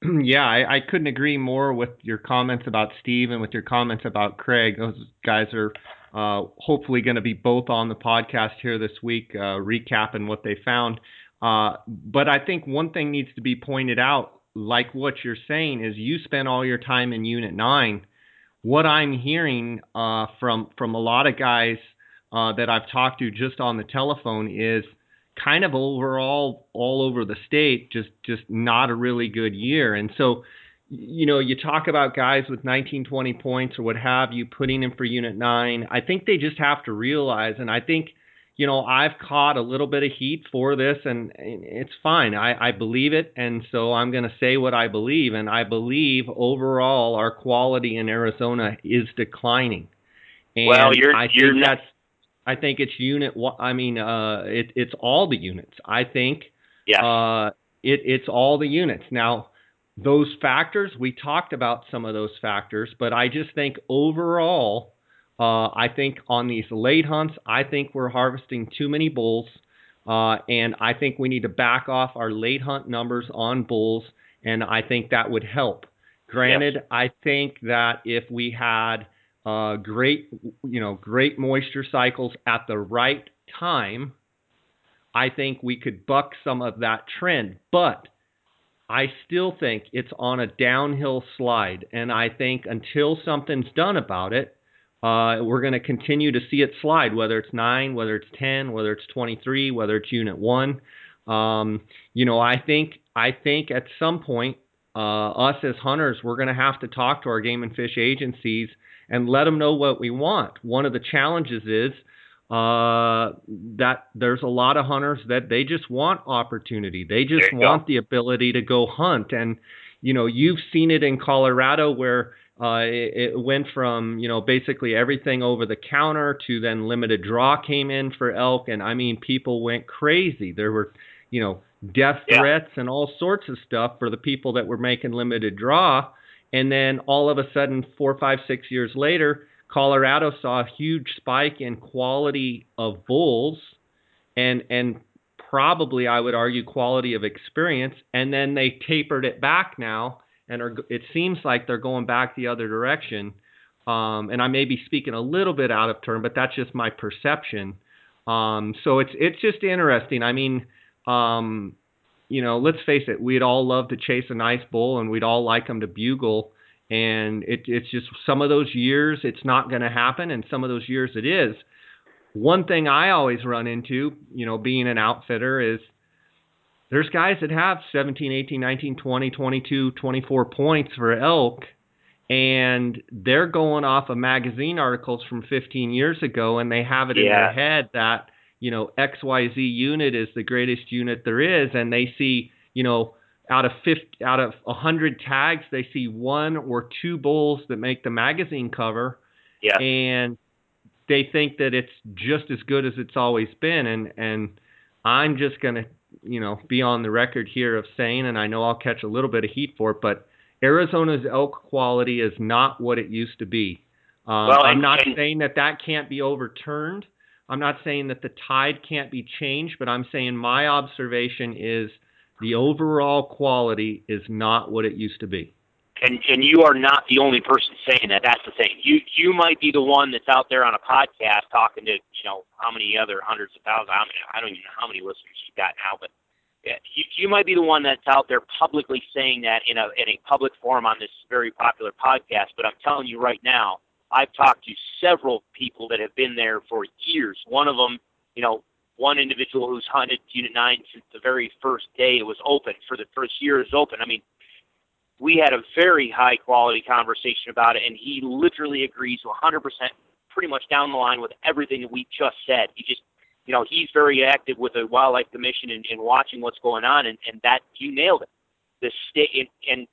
Speaker 1: yeah, I, I couldn't agree more with your comments about Steve and with your comments about Craig. Those guys are hopefully going to be both on the podcast here this week, uh, recapping what they found. Uh, but I think one thing needs to be pointed out, like what you're saying, is you spent all your time in Unit 9. What I'm hearing uh, from from a lot of guys uh, that I've talked to just on the telephone is – kind of overall all over the state just just not a really good year and so you know you talk about guys with 19 20 points or what have you putting in for unit 9 i think they just have to realize and i think you know i've caught a little bit of heat for this and it's fine i i believe it and so i'm going to say what i believe and i believe overall our quality in arizona is declining and
Speaker 2: well, you're,
Speaker 1: I think
Speaker 2: you're
Speaker 1: that's I think it's unit. I mean, uh, it, it's all the units. I think.
Speaker 2: Yeah.
Speaker 1: Uh, it, it's all the units. Now, those factors we talked about some of those factors, but I just think overall, uh, I think on these late hunts, I think we're harvesting too many bulls, uh, and I think we need to back off our late hunt numbers on bulls, and I think that would help. Granted,
Speaker 2: yes.
Speaker 1: I think that if we had uh, great, you know, great moisture cycles at the right time, I think we could buck some of that trend, but I still think it's on a downhill slide. And I think until something's done about it, uh, we're going to continue to see it slide, whether it's nine, whether it's 10, whether it's 23, whether it's unit one. Um, you know, I think I think at some point, uh, us as hunters, we're going to have to talk to our game and fish agencies and let them know what we want. One of the challenges is uh, that there's a lot of hunters that they just want opportunity. They just want go. the ability to go hunt. And, you know, you've seen it in Colorado where uh, it, it went from, you know, basically everything over the counter to then limited draw came in for elk. And I mean, people went crazy. There were, you know, death yeah. threats and all sorts of stuff for the people that were making limited draw. And then all of a sudden, four, five, six years later, Colorado saw a huge spike in quality of bulls and and probably I would argue quality of experience and then they tapered it back now and are it seems like they're going back the other direction. Um, and I may be speaking a little bit out of turn but that's just my perception. Um, so it's it's just interesting. I mean um, you know let's face it we'd all love to chase a nice bull and we'd all like them to bugle and it, it's just some of those years it's not going to happen, and some of those years it is. One thing I always run into, you know, being an outfitter is there's guys that have 17, 18, 19, 20, 22, 24 points for elk, and they're going off of magazine articles from 15 years ago, and they have it yeah. in their head that you know XYZ unit is the greatest unit there is, and they see you know out of 50 out of 100 tags they see one or two bulls that make the magazine cover.
Speaker 2: Yeah.
Speaker 1: And they think that it's just as good as it's always been. And and I'm just going to you know be on the record here of saying and I know I'll catch a little bit of heat for it but Arizona's elk quality is not what it used to be. Um, well, I'm not and, saying that that can't be overturned. I'm not saying that the tide can't be changed but I'm saying my observation is the overall quality is not what it used to be.
Speaker 2: And and you are not the only person saying that. That's the thing. You you might be the one that's out there on a podcast talking to you know how many other hundreds of thousands. I, mean, I don't even know how many listeners you've got now, but yeah, you, you might be the one that's out there publicly saying that in a in a public forum on this very popular podcast. But I'm telling you right now, I've talked to several people that have been there for years. One of them, you know, one individual who's hunted Unit 9 since the very first day it was open, for the first year it was open. I mean, we had a very high quality conversation about it, and he literally agrees 100% pretty much down the line with everything that we just said. He just, you know, he's very active with the Wildlife Commission and, and watching what's going on, and, and that, you nailed it. The state, and, and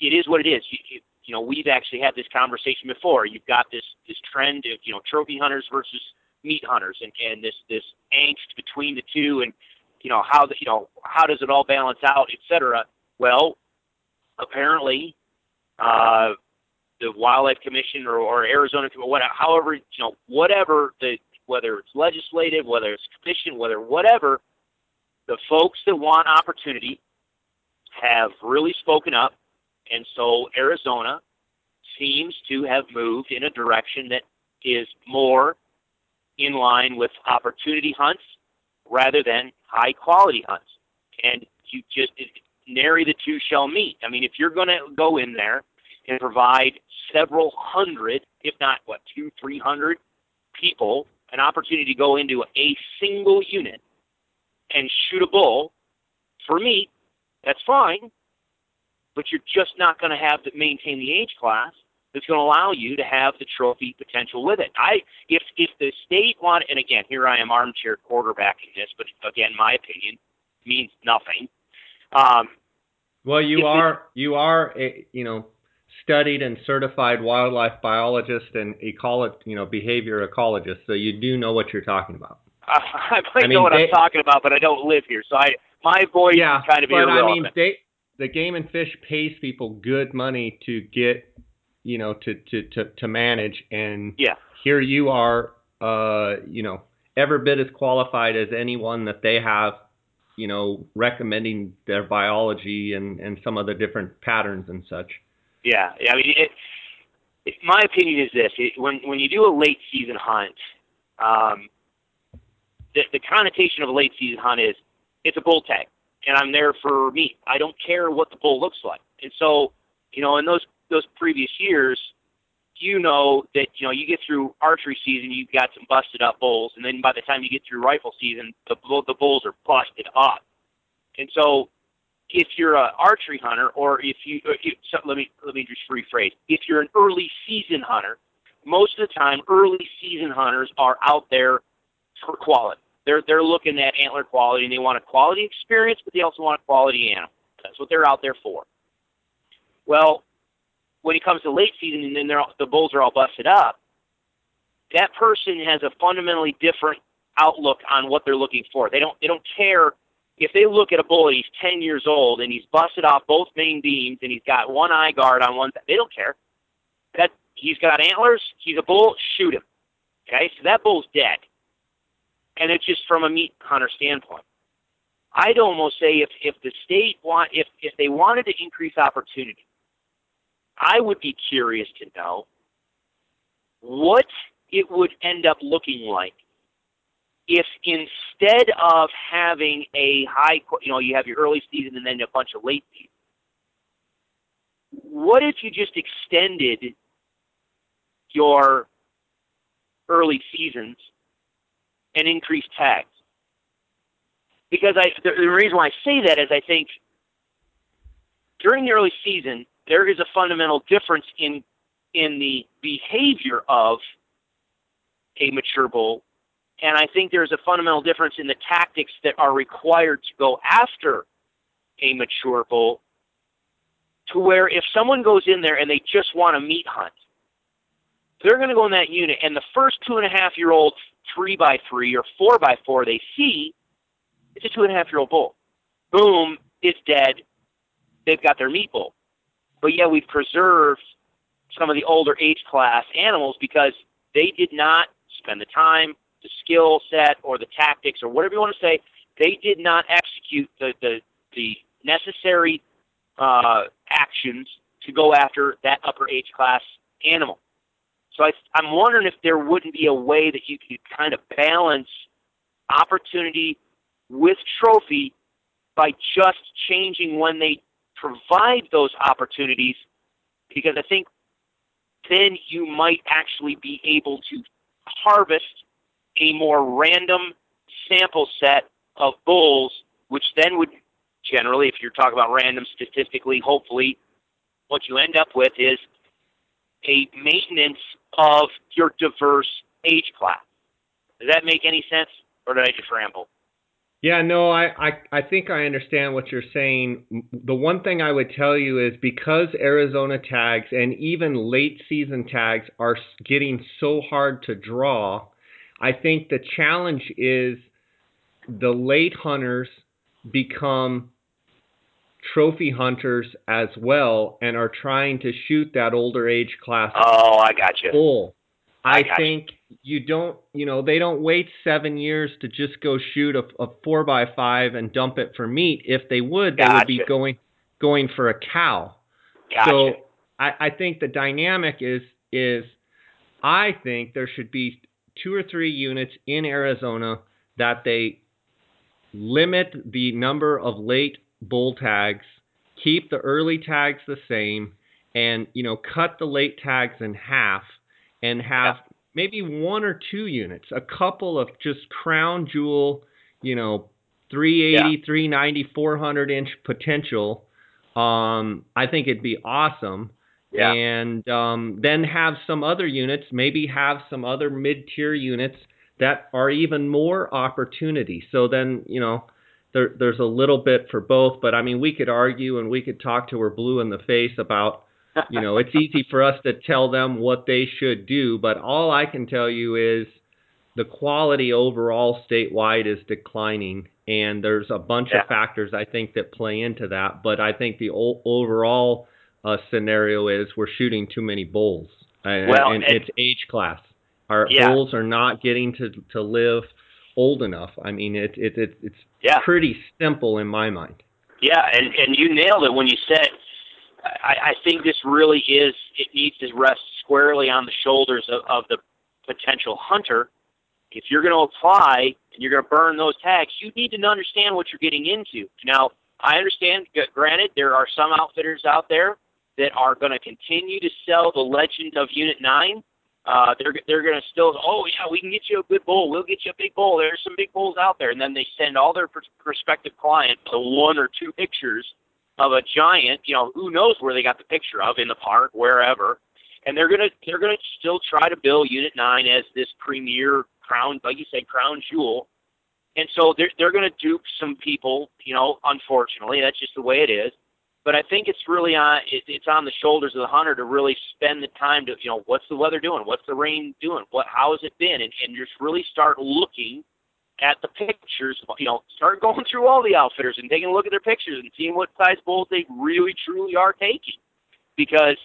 Speaker 2: it is what it is. You, you, you know, we've actually had this conversation before. You've got this this trend of you know trophy hunters versus meat hunters and, and this this angst between the two and you know how the, you know how does it all balance out et cetera. Well apparently uh the wildlife commission or, or arizona whatever however you know whatever the whether it's legislative whether it's commission whether whatever the folks that want opportunity have really spoken up. And so arizona seems to have moved in a direction that is more in line with opportunity hunts rather than high quality hunts. And you just it, nary the two shall meet. I mean, if you're going to go in there and provide several hundred, if not what two, three hundred people an opportunity to go into a single unit and shoot a bull for meat, that's fine. But you're just not going to have to maintain the age class that's going to allow you to have the trophy potential with it. I if if the state want and again here I am armchair quarterbacking this, but again my opinion means nothing. Um,
Speaker 1: well, you are you are a, you know studied and certified wildlife biologist and ecolo- you know behavior ecologist, so you do know what you're talking about.
Speaker 2: Uh, I might I mean, know what they, I'm talking about, but I don't live here, so I my voice
Speaker 1: yeah,
Speaker 2: is kind of
Speaker 1: but
Speaker 2: irrelevant.
Speaker 1: I mean, they, the game and fish pays people good money to get you know, to to to, to manage. And
Speaker 2: yeah.
Speaker 1: here you are, uh, you know, every bit as qualified as anyone that they have, you know, recommending their biology and and some of the different patterns and such.
Speaker 2: Yeah, I mean, it, it, my opinion is this: it, when when you do a late season hunt, um, the, the connotation of a late season hunt is it's a bull tag, and I'm there for meat. I don't care what the bull looks like. And so, you know, in those those previous years, you know that you know you get through archery season, you've got some busted up bulls, and then by the time you get through rifle season, the the bulls are busted up. And so, if you're an archery hunter, or if you, if, so let me let me just rephrase, if you're an early season hunter, most of the time, early season hunters are out there for quality. They're they're looking at antler quality, and they want a quality experience, but they also want a quality animal. That's what they're out there for. Well, when it comes to late season and then they're, the bulls are all busted up, that person has a fundamentally different outlook on what they're looking for. They don't they don't care if they look at a bull and he's 10 years old and he's busted off both main beams and he's got one eye guard on one. They don't care. That he's got antlers. He's a bull. Shoot him. Okay, so that bull's dead. And it's just from a meat hunter standpoint. I'd almost say if if the state want if if they wanted to increase opportunity, I would be curious to know what it would end up looking like if instead of having a high, you know, you have your early season and then a bunch of late season, what if you just extended your early seasons and increased tags? Because I, the, the reason why I say that is I think during the early season, there is a fundamental difference in in the behavior of a mature bull, and I think there's a fundamental difference in the tactics that are required to go after a mature bull. To where if someone goes in there and they just want a meat hunt, they're going to go in that unit, and the first two and a half year old three by three or four by four they see, it's a two and a half year old bull. Boom, it's dead. They've got their meat bull but yet we've preserved some of the older age class animals because they did not spend the time, the skill set, or the tactics, or whatever you want to say. They did not execute the the, the necessary uh, actions to go after that upper age class animal. So I, I'm wondering if there wouldn't be a way that you could kind of balance opportunity with trophy by just changing when they provide those opportunities because I think then you might actually be able to harvest a more random sample set of bulls, which then would generally, if you're talking about random statistically, hopefully what you end up with is a maintenance of your diverse age class. Does that make any sense, or did I just ramble?
Speaker 1: Yeah, no, I, I, I think I understand what you're saying. The one thing I would tell you is because Arizona tags and even late season tags are getting so hard to draw, I think the challenge is the late hunters become trophy hunters as well and are trying to shoot that older age class.
Speaker 2: Oh, I got you.
Speaker 1: Full. I, I think you don't, you know, they don't wait seven years to just go shoot a, a four by five and dump it for meat. If they would, they would be going going for a cow.
Speaker 2: Gotcha.
Speaker 1: So I, I think the dynamic is is I think there should be two or three units in Arizona that they limit the number of late bull tags, keep the early tags the same, and you know cut the late tags in half and have yeah. maybe one or two units, a couple of just crown jewel, you know, 380, yeah. 390, 400 inch potential. Um, I think it'd be awesome.
Speaker 2: Yeah.
Speaker 1: And um, then have some other units, maybe have some other mid tier units that are even more opportunity. So then, you know, there, there's a little bit for both. But I mean, we could argue and we could talk to her blue in the face about you know, it's easy for us to tell them what they should do, but all I can tell you is the quality overall statewide is declining, and there's a bunch
Speaker 2: yeah.
Speaker 1: of factors I think that play into that. But I think the o- overall uh, scenario is we're shooting too many bulls, uh,
Speaker 2: well,
Speaker 1: and,
Speaker 2: and
Speaker 1: it's age class. Our
Speaker 2: yeah.
Speaker 1: bulls are not getting to to live old enough. I mean, it, it, it it's
Speaker 2: yeah.
Speaker 1: pretty simple in my mind.
Speaker 2: Yeah, and and you nailed it when you said I, I think this really is, it needs to rest squarely on the shoulders of, of the potential hunter. If you're going to apply and you're going to burn those tags, you need to understand what you're getting into. Now, I understand. Granted, there are some outfitters out there that are going to continue to sell the legend of Unit Nine. Uh, they're they're going to still, oh yeah, we can get you a good bull. We'll get you a big bull. There's some big bulls out there, and then they send all their pr- prospective clients the one or two pictures of a giant. You know, who knows where they got the picture of in the park, wherever. And they're gonna they're gonna still try to bill Unit Nine as this premier crown, like you said, crown jewel. And so they're they're to dupe some people, you know. Unfortunately, that's just the way it is. But I think it's really on it, it's on the shoulders of the hunter to really spend the time to you know what's the weather doing, what's the rain doing, what how has it been, and, and just really start looking at the pictures. You know, start going through all the outfitters and taking a look at their pictures and seeing what size bulls they really truly are taking. Because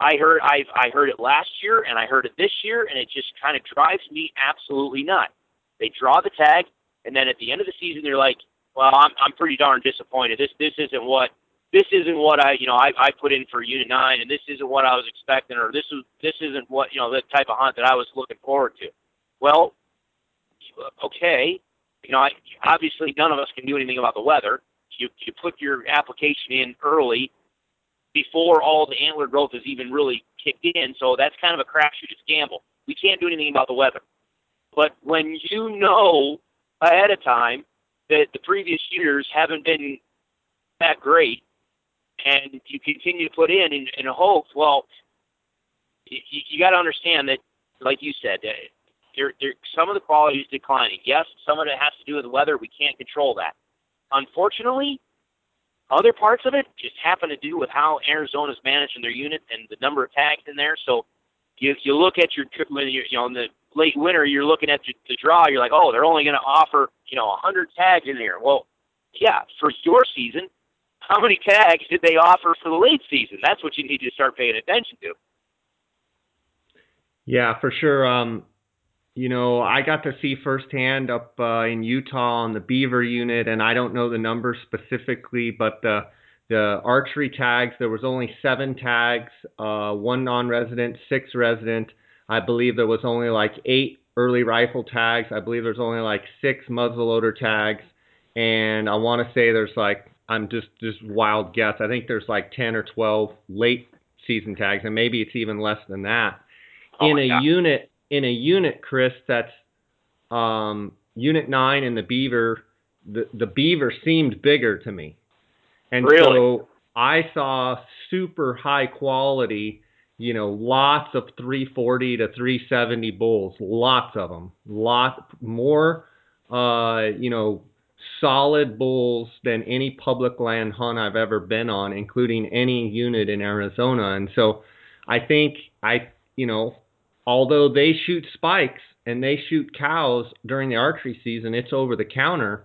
Speaker 2: I heard I I heard it last year and I heard it this year, and it just kind of drives me absolutely nuts. They draw the tag, and then at the end of the season, they're like, "Well, I'm I'm pretty darn disappointed. This this isn't what this isn't what I you know I I put in for Unit Nine, and this isn't what I was expecting, or this is this isn't what you know the type of hunt that I was looking forward to." Well, okay, you know, I, obviously none of us can do anything about the weather. You you put your application in early before all the antler growth is even really kicked in, so that's kind of a crapshoot. It's gamble. We can't do anything about the weather. But when you know ahead of time that the previous years haven't been that great, and you continue to put in in, in hopes. Well, you, you got to understand that, like you said, that there, there, some of the quality is declining. Yes, some of it has to do with weather. We can't control that. Unfortunately, other parts of it just happen to do with how Arizona's managing their unit and the number of tags in there. So you you look at your when you you know in the late winter, you're looking at the, draw. You're like, oh, they're only going to offer you know a hundred tags in here. Well, yeah, for your season, how many tags did they offer for the late season? That's what you need to start paying attention to.
Speaker 1: Yeah, for sure. Um, you know, I got to see firsthand up uh, in Utah on the beaver unit, and I don't know the numbers specifically, but the the archery tags there was only seven tags, uh, one non-resident, six resident. I believe there was only like eight early rifle tags. I believe there's only like six muzzleloader tags, and I want to say there's like I'm just just wild guess. I think there's like 10 or 12 late season tags, and maybe it's even less than that.
Speaker 2: Oh
Speaker 1: in a
Speaker 2: God.
Speaker 1: unit, in a unit, Chris, that's um, unit nine and the beaver. The the beaver seemed bigger to me, and
Speaker 2: Really?
Speaker 1: so I saw super high quality. You know, lots of 340 to 370 bulls, lots of them, lot more. Uh, you know, solid bulls than any public land hunt I've ever been on, including any unit in Arizona. And so I think I, you know, although they shoot spikes and they shoot cows during the archery season, it's over the counter.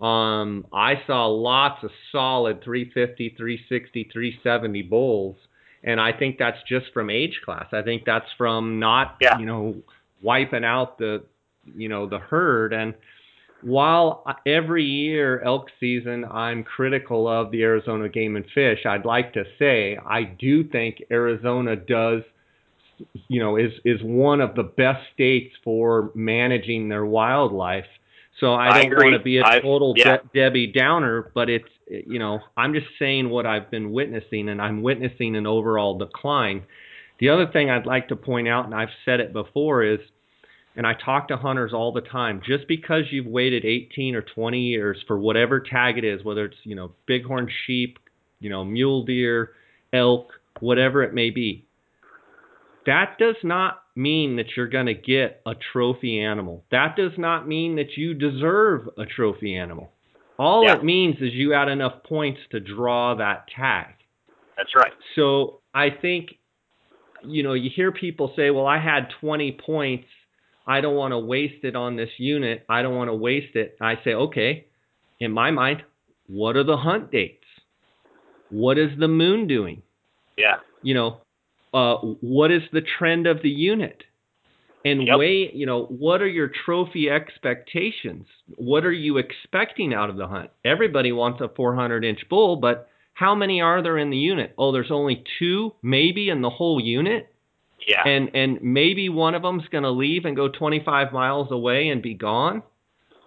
Speaker 1: Um, I saw lots of solid 350, 360, 370 bulls. And I think that's just from age class. I think that's from not,
Speaker 2: Yeah.
Speaker 1: you know, wiping out the, you know, the herd. And, while every year elk season I'm critical of the Arizona Game and Fish, I'd like to say I do think Arizona does you know is is one of the best states for managing their wildlife. So I,
Speaker 2: I
Speaker 1: don't
Speaker 2: agree.
Speaker 1: want to be a total
Speaker 2: yeah.
Speaker 1: De- Debbie Downer, but it's you know I'm just saying what I've been witnessing, and I'm witnessing an overall decline. The other thing I'd like to point out, and I've said it before, is and I talk to hunters all the time. Just because you've waited 18 or 20 years for whatever tag it is, whether it's you know bighorn sheep, you know mule deer, elk, whatever it may be, that does not mean that you're going to get a trophy animal. That does not mean that you deserve a trophy animal. All
Speaker 2: Yeah.
Speaker 1: it means is you had enough points to draw that tag.
Speaker 2: That's right.
Speaker 1: So I think, you know, you hear people say, well, I had 20 points. I don't want to waste it on this unit. I don't want to waste it. I say, okay, in my mind, what are the hunt dates? What is the moon doing?
Speaker 2: Yeah.
Speaker 1: You know, uh, what is the trend of the unit? And
Speaker 2: Yep.
Speaker 1: weigh, you know, what are your trophy expectations? What are you expecting out of the hunt? Everybody wants a 400 inch bull, but how many are there in the unit? Oh, there's only two, maybe in the whole unit,
Speaker 2: Yeah.
Speaker 1: and and maybe one of them's going to leave and go 25 miles away and be gone.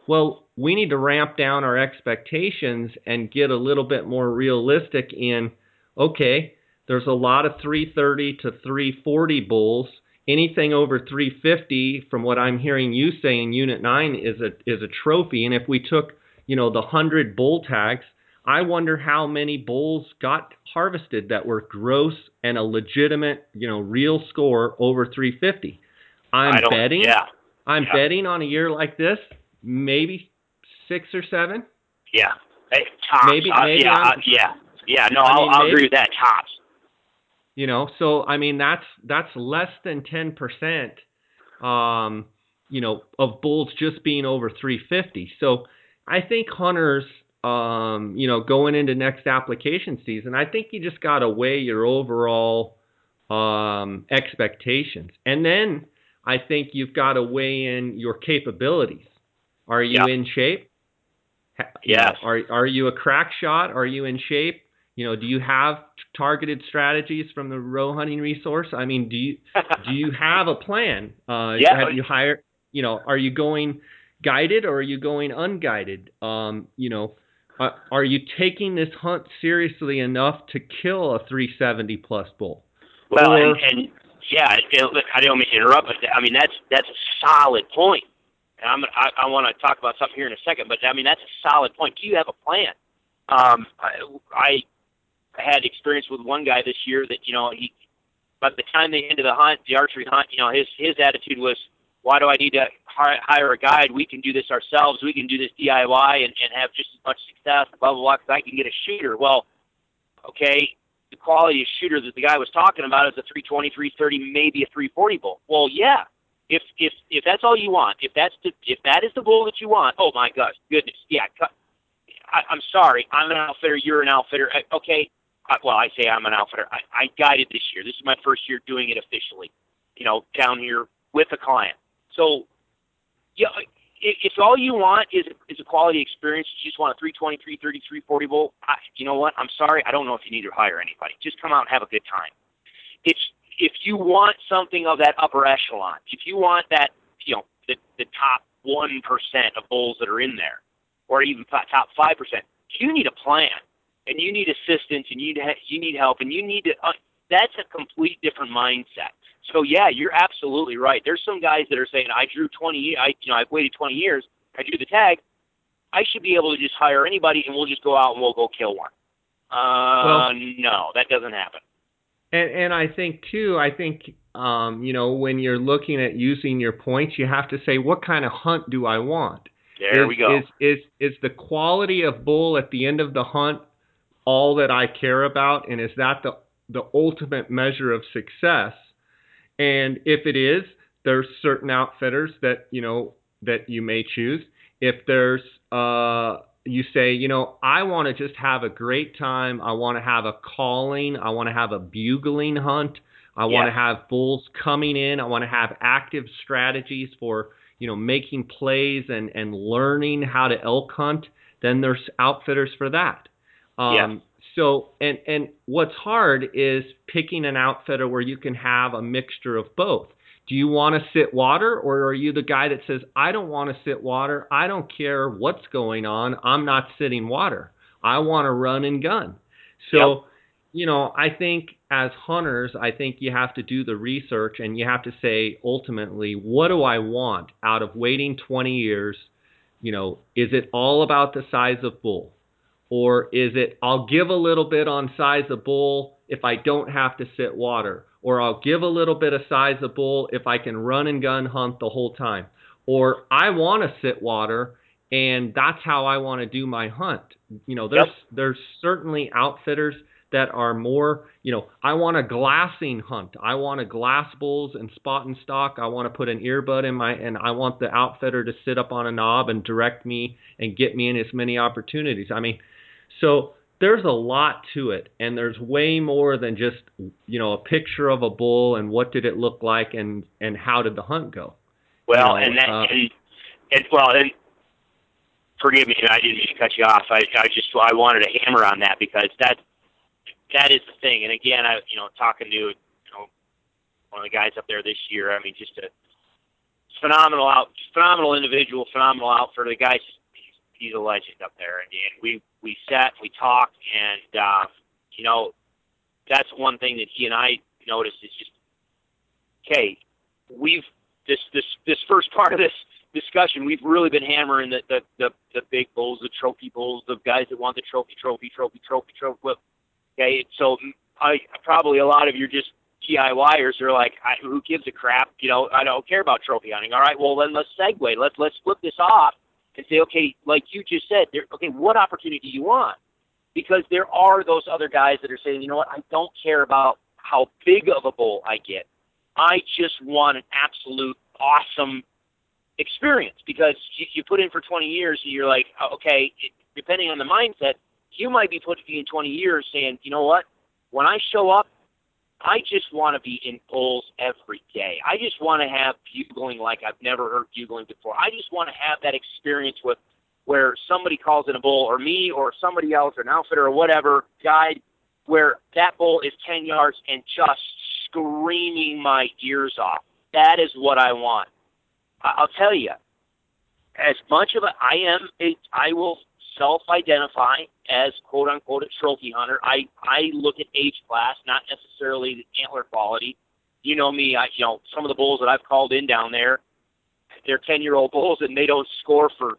Speaker 1: well, we need to ramp down our expectations and get a little bit more realistic in, okay, there's a lot of 330 to 340 bulls. Anything over 350, from what I'm hearing you say in Unit 9, is a, is a trophy. And if we took, you know, the 100 bull tags, I wonder how many bulls got harvested that were gross and a legitimate, you know, real score over 350. I'm betting.
Speaker 2: Yeah.
Speaker 1: I'm
Speaker 2: yeah.
Speaker 1: betting on a year like this, maybe six or seven.
Speaker 2: Yeah. Hey, tops.
Speaker 1: Maybe,
Speaker 2: uh,
Speaker 1: maybe
Speaker 2: yeah, uh, yeah, yeah. No, I will I'll agree with that. Tops.
Speaker 1: You know, so I mean that's that's less than ten percent. Um, you know, of bulls just being over 350. So I think hunters um, you know, going into next application season, I think you just got to weigh your overall um, expectations. And then I think you've got to weigh in your capabilities. Are you in shape?
Speaker 2: Yeah.
Speaker 1: are are you a crack shot? Are you in shape? You know, do you have targeted strategies from the Roe hunting resource? I mean, do you do you have a plan? Uh,
Speaker 2: yeah.
Speaker 1: Have you hired? You know, are you going guided or are you going unguided? Um, you know, uh, are you taking this hunt seriously enough to kill a 370 plus bull?
Speaker 2: Well, or, and, and yeah, I don't mean to interrupt, but I mean that's that's a solid point. And I'm I, I want to talk about something here in a second, but I mean that's a solid point. Do you have a plan? Um, I, I had experience with one guy this year that you know he, by the time they ended the hunt, the archery hunt, you know his his attitude was why do I need to hire a guide? We can do this ourselves. We can do this DIY and, and have just as much success, blah, blah, blah, because I can get a shooter. Well, okay, the quality of shooter that the guy was talking about is a 320, 330, maybe a 340 bull. Well, yeah. If if if that's all you want, if that's the if that is the bull that you want, oh my gosh, goodness, yeah. I, I'm sorry, I'm an outfitter. You're an outfitter. Okay, well, I say I'm an outfitter. I, I guided this year. This is my first year doing it officially. You know, down here with a client. So, yeah, if all you want is is a quality experience, you just want a 320, 330, 340 volt. I, you know what? I'm sorry, I don't know if you need to hire anybody. Just come out and have a good time. If if you want something of that upper echelon, if you want that, you know, the the top one percent of bulls that are in there, or even top five percent, you need a plan, and you need assistance, and you need you need help, and you need to. Uh, that's a complete different mindset. So yeah, you're absolutely right. There's some guys that are saying, I drew 20, I you know I've waited 20 years, I drew the tag. I should be able to just hire anybody and we'll just go out and we'll go kill one. Uh, well, no, that doesn't happen.
Speaker 1: And and I think too, I think um, you know when you're looking at using your points, you have to say what kind of hunt do I want?
Speaker 2: There
Speaker 1: is,
Speaker 2: we go.
Speaker 1: Is is is the quality of bull at the end of the hunt all that I care about, and is that the the ultimate measure of success? And if it is, there's certain outfitters that you know that you may choose. If there's uh, you say, you know, I want to just have a great time. I want to have a calling. I want to have a bugling hunt. I want to have bulls coming in. I want to have active strategies for you know making plays and and learning how to elk hunt. Then there's outfitters for that. Um, so and and what's hard is picking an outfitter where you can have a mixture of both. Do you want to sit water or are you the guy that says I don't want to sit water. I don't care what's going on. I'm not sitting water. I want to run and gun. So, yep. you know, I think as hunters, I think you have to do the research and you have to say ultimately, what do I want out of waiting 20 years? You know, is it all about the size of bull? Or is it I'll give a little bit on size of bull if I don't have to sit water? Or I'll give a little bit of size of bull if I can run and gun hunt the whole time? Or I want to sit water and that's how I want to do my hunt. You know, there's yep. there's certainly outfitters that are more, you know, I want a glassing hunt. I want a glass bulls and spot and stock. I want to put an earbud in my and I want the outfitter to sit up on a knob and direct me and get me in as many opportunities. I mean, so there's a lot to it, and there's way more than just you know a picture of a bull and what did it look like and and how did the hunt go.
Speaker 2: Well,
Speaker 1: you
Speaker 2: know, and that uh, and, and well, and forgive me, I didn't mean to cut you off. I I just I wanted to hammer on that because that that is the thing. And again, I you know talking to you know one of the guys up there this year. I mean, just a phenomenal out, phenomenal individual, phenomenal outfitter. The guy's he's, he's a legend up there, and, and we we sat, we talked, and uh, you know, that's one thing that he and I noticed is just, okay, we've this this this first part of this discussion, we've really been hammering the the the, the big bulls, the trophy bulls, the guys that want the trophy, trophy, trophy, trophy, trophy. Well, okay, so I probably a lot of you are just DIYers are like, I, who gives a crap? You know, I don't care about trophy hunting. All right, well then let's segue. Let's let's flip this off and say, okay, like you just said, there, okay, what opportunity do you want? Because there are those other guys that are saying, you know what, I don't care about how big of a bowl I get. I just want an absolute awesome experience because you, you put in for 20 years and you're like, uh, okay, it, depending on the mindset, you might be putting in 20 years saying, you know what, when I show up, I just want to be in bulls every day. I just want to have bugling like I've never heard bugling before. I just want to have that experience with where somebody calls in a bull or me or somebody else or an outfitter or whatever guide where that bull is 10 yards and just screaming my ears off. That is what I want. I'll tell you, as much of a I am a I will self-identify as quote unquote a trophy hunter. I I look at age class, not necessarily the antler quality. You know me, I you know some of the bulls that I've called in down there, they're ten year old bulls and they don't score for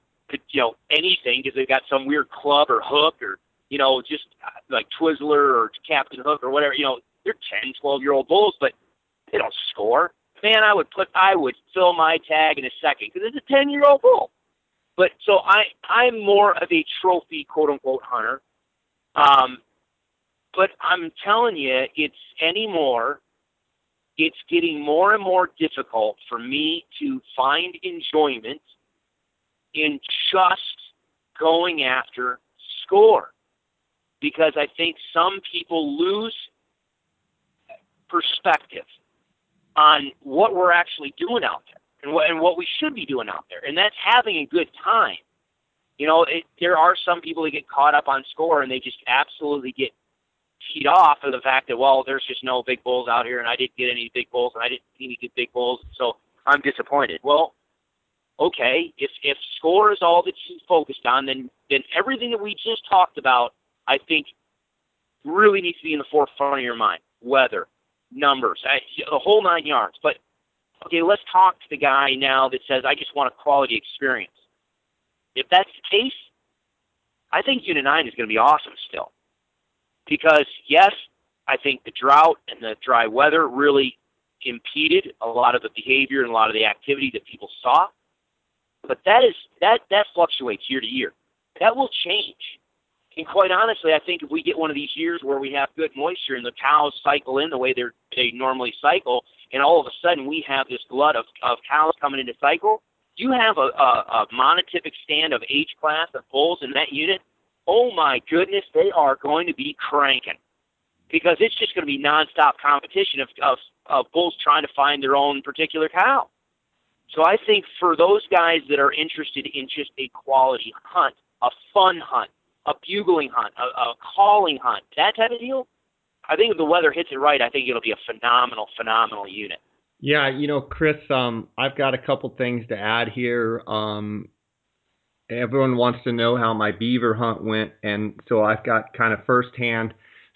Speaker 2: you know anything because they've got some weird club or hook or you know just uh, like Twizzler or Captain Hook or whatever. You know they're ten, twelve year old bulls, but they don't score. Man, I would put I would fill my tag in a second because it's a ten year old bull. But so I I'm more of a trophy quote unquote hunter. Um, but I'm telling you, it's anymore. It's getting more and more difficult for me to find enjoyment in just going after score because I think some people lose perspective on what we're actually doing out there and what and what we should be doing out there, and that's having a good time. You know, it, there are some people that get caught up on score and they just absolutely get teed off of the fact that well, there's just no big bulls out here, and I didn't get any big bulls, and I didn't see any good big bulls, so I'm disappointed. Well, okay, if if score is all that you focused on, then then everything that we just talked about, I think, really needs to be in the forefront of your mind. Weather, numbers, I, the whole nine yards. But okay, let's talk to the guy now that says, I just want a quality experience. If that's the case, I think Unit 9 is going to be awesome still. Because, yes, I think the drought and the dry weather really impeded a lot of the behavior and a lot of the activity that people saw. But that is that that fluctuates year to year. That will change. And quite honestly, I think if we get one of these years where we have good moisture and the cows cycle in the way they they normally cycle, and all of a sudden we have this glut of, of cows coming into cycle, you have a, a, a monotypic stand of age class of bulls in that unit, oh my goodness, they are going to be cranking. Because it's just going to be nonstop competition of, of, of bulls trying to find their own particular cow. So I think for those guys that are interested in just a quality hunt, a fun hunt, a bugling hunt, a, a calling hunt, that type of deal, I think if the weather hits it right, I think it'll be a phenomenal, phenomenal unit.
Speaker 1: Yeah, you know, Chris, um, I've got a couple things to add here. Um, everyone wants to know how my beaver hunt went, and so I've got kind of firsthand.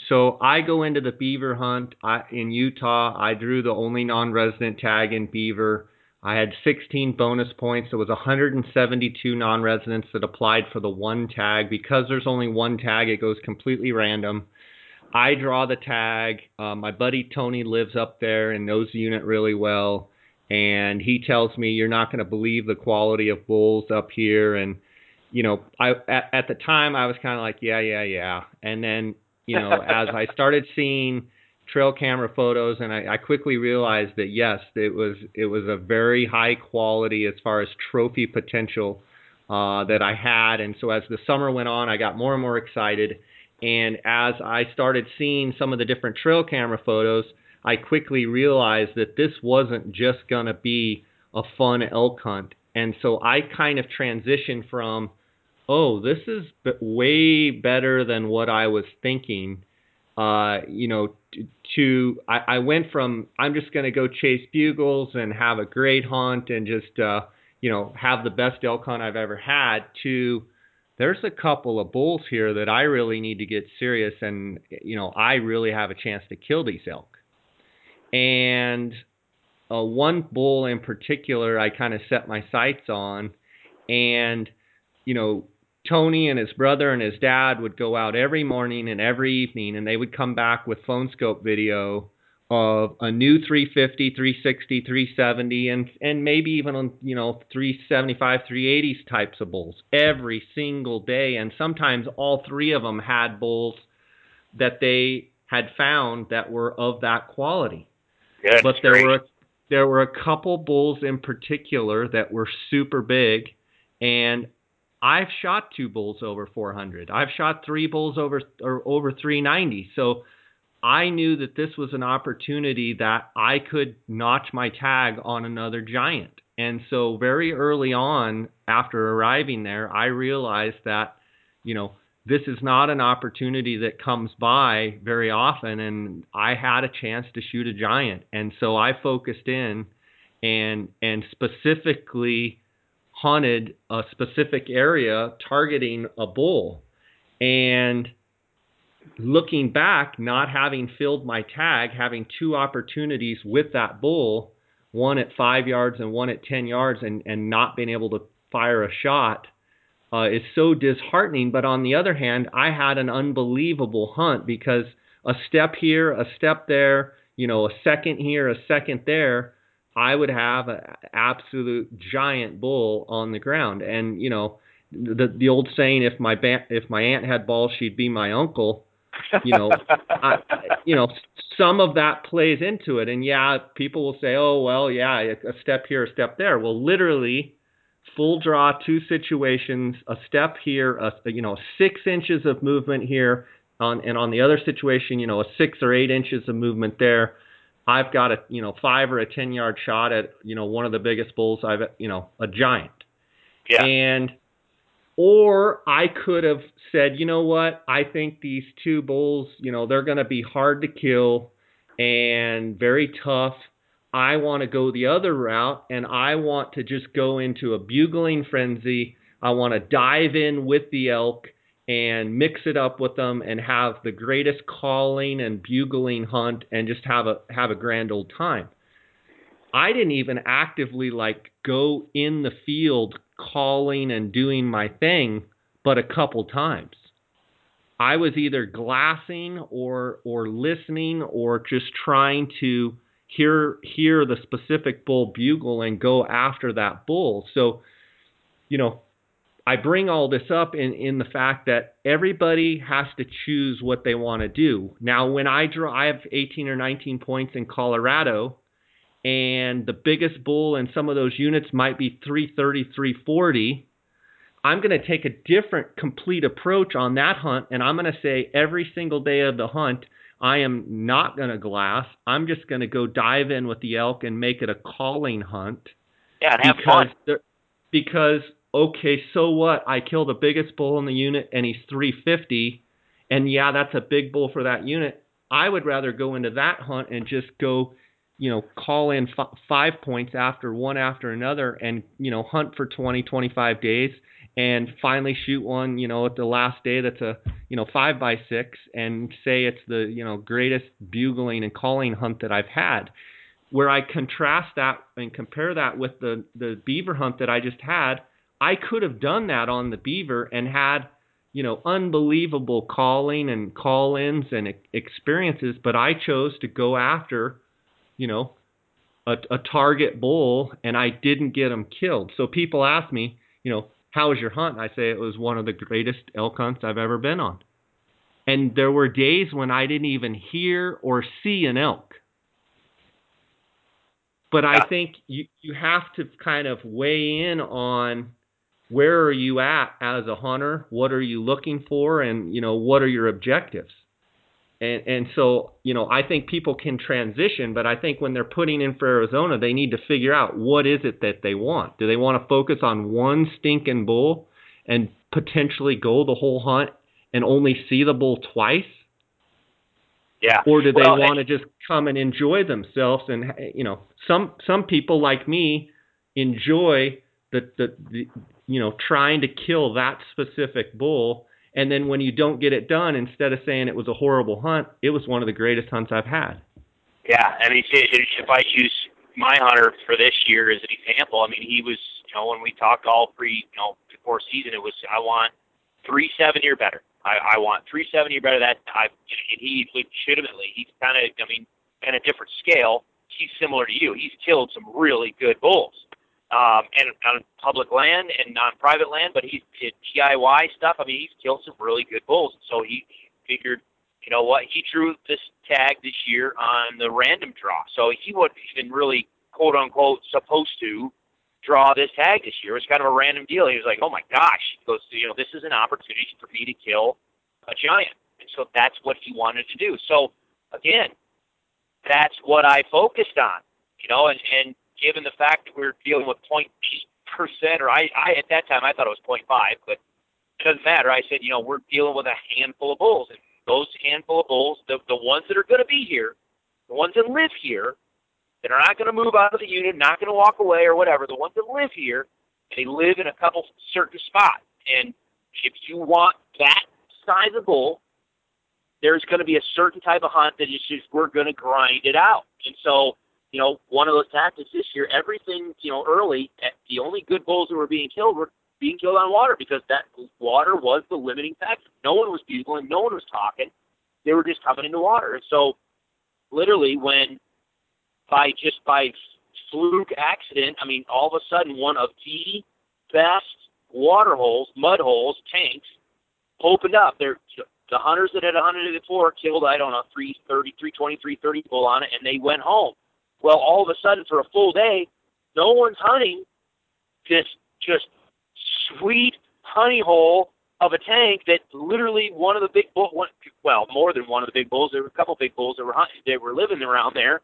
Speaker 1: So I go into the beaver hunt I, in Utah. I drew the only non-resident tag in beaver. I had 16 bonus points. There was 172 non-residents that applied for the one tag. Because there's only one tag, it goes completely random. I draw the tag. Uh, my buddy Tony lives up there and knows the unit really well, and he tells me you're not going to believe the quality of bulls up here. And you know, I at, at the time I was kind of like, yeah, yeah, yeah. And then you know, as I started seeing trail camera photos, and I, I quickly realized that yes, it was it was a very high quality as far as trophy potential uh, that I had. And so as the summer went on, I got more and more excited and as I started seeing some of the different trail camera photos, I quickly realized that this wasn't just going to be a fun elk hunt. And so I kind of transitioned from, oh, this is way better than what I was thinking, uh, you know, to, I, I went from I'm just going to go chase bugles and have a great hunt and just uh, you know have the best elk hunt I've ever had to there's a couple of bulls here that I really need to get serious and you know I really have a chance to kill these elk. And uh, one bull in particular I kind of set my sights on and you know Tony and his brother and his dad would go out every morning and every evening, and they would come back with phone scope video of a new 350, 360, 370, and and maybe even on you know 375, 380s types of bulls every single day, and sometimes all three of them had bulls that they had found that were of that quality.
Speaker 2: Good,
Speaker 1: but there
Speaker 2: great.
Speaker 1: were there were a couple bulls in particular that were super big, and I've shot two bulls over 400. I've shot three bulls over or over 390. So I knew that this was an opportunity that I could notch my tag on another giant. And so very early on after arriving there, I realized that, you know, this is not an opportunity that comes by very often and I had a chance to shoot a giant. And so I focused in and and specifically hunted a specific area targeting a bull. And looking back, not having filled my tag, having two opportunities with that bull, one at five yards and one at 10 yards, and, and not being able to fire a shot uh, is so disheartening. But on the other hand, I had an unbelievable hunt because a step here, a step there, you know, a second here, a second there, I would have an absolute giant bull on the ground. And you know, the the old saying, if my ba- if my aunt had balls, she'd be my uncle. You know, I, you know, some of that plays into it. And yeah, people will say, oh well, yeah, a step here, a step there. Well, literally, full draw, two situations, a step here, a you know, six inches of movement here. On, and on the other situation, you know, a six or eight inches of movement there I've got a you know five or a ten yard shot at you know one of the biggest bulls I've you know a giant.
Speaker 2: Yeah.
Speaker 1: And or I could have said, you know what? I think these two bulls, you know, they're going to be hard to kill and very tough. I want to go the other route and I want to just go into a bugling frenzy. I want to dive in with the elk and mix it up with them and have the greatest calling and bugling hunt and just have a have a grand old time. I didn't even actively like go in the field calling and doing my thing but a couple times. I was either glassing or or listening or just trying to hear hear the specific bull bugle and go after that bull. So, you know, I bring all this up in, in the fact that everybody has to choose what they want to do. Now, when I draw, I have 18 or 19 points in Colorado, and the biggest bull in some of those units might be 330, 340. I'm going to take a different, complete approach on that hunt, and I'm going to say every single day of the hunt, I am not going to glass. I'm just going to go dive in with the elk and make it a calling hunt.
Speaker 2: Yeah, and have fun.
Speaker 1: Because okay, so what? I kill the biggest bull in the unit and he's 350. And yeah, that's a big bull for that unit. I would rather go into that hunt and just go, you know, call in f- five points after one after another and, you know, hunt for 20, 25 days and finally shoot one, you know, at the last day that's a, you know, five by six and say it's the, you know, greatest bugling and calling hunt that I've had. Where I contrast that and compare that with the, the beaver hunt that I just had, I could have done that on the Beaver and had, you know, unbelievable calling and call-ins and experiences, but I chose to go after, you know, a, a target bull and I didn't get him killed. So people ask me, you know, how was your hunt? I say it was one of the greatest elk hunts I've ever been on. And there were days when I didn't even hear or see an elk. But I think you, you have to kind of weigh in on where are you at as a hunter? What are you looking for? And, you know, what are your objectives? And, and so, you know, I think people can transition, but I think when they're putting in for Arizona, they need to figure out what is it that they want. Do they want to focus on one stinking bull and potentially go the whole hunt and only see the bull twice?
Speaker 2: Yeah.
Speaker 1: Or do they
Speaker 2: Well,
Speaker 1: want to just come and enjoy themselves? And you know, some some people like me enjoy the the, the you know trying to kill that specific bull. And then when you don't get it done, instead of saying it was a horrible hunt, it was one of the greatest hunts I've had.
Speaker 2: Yeah, I mean, if I use my hunter for this year as an example, I mean, he was, you know, when we talked all pre, you know, before season, it was I want three seventy or better. I, I want three seventy or better. That I, and he legitimately, he's kind of, I mean, at a different scale. He's similar to you. He's killed some really good bulls, um, and on public land and on private land. But he's did DIY stuff. I mean, he's killed some really good bulls. So he figured you know what? He drew this tag this year on the random draw, so he wasn't even really quote unquote supposed to draw this tag this year. It was kind of a random deal. He was like, "Oh my gosh!" He goes, "You know, this is an opportunity for me to kill a giant," and so that's what he wanted to do. So again, that's what I focused on. You know, and and given the fact that we're dealing with 0.8 percent, or I, I at that time I thought it was 0.5, but it doesn't matter. I said, you know, we're dealing with a handful of bulls, and those handful of bulls, the, the ones that are going to be here, the ones that live here, that are not going to move out of the unit, not going to walk away or whatever, the ones that live here, they live in a couple certain spots. And if you want that size of bull, there's going to be a certain type of hunt that is just we're going to grind it out. And so, you know, one of those tactics this year, everything, you know, early, eh, the only good bulls that were being killed were being killed on water because that water was the limiting factor. No one was bugling, no one was talking. They were just coming into water. And so, literally, when by just by fluke accident, I mean, all of a sudden, one of the best water holes, mud holes, tanks opened up. They're, the hunters that had hunted it before killed, I don't know, 330, 320, 330 bull on it, and they went home. Well, all of a sudden, for a full day, no one's hunting this just sweet honey hole of a tank that literally one of the big bull, one, well, more than one of the big bulls. There were a couple of big bulls that were hunting, they were living around there.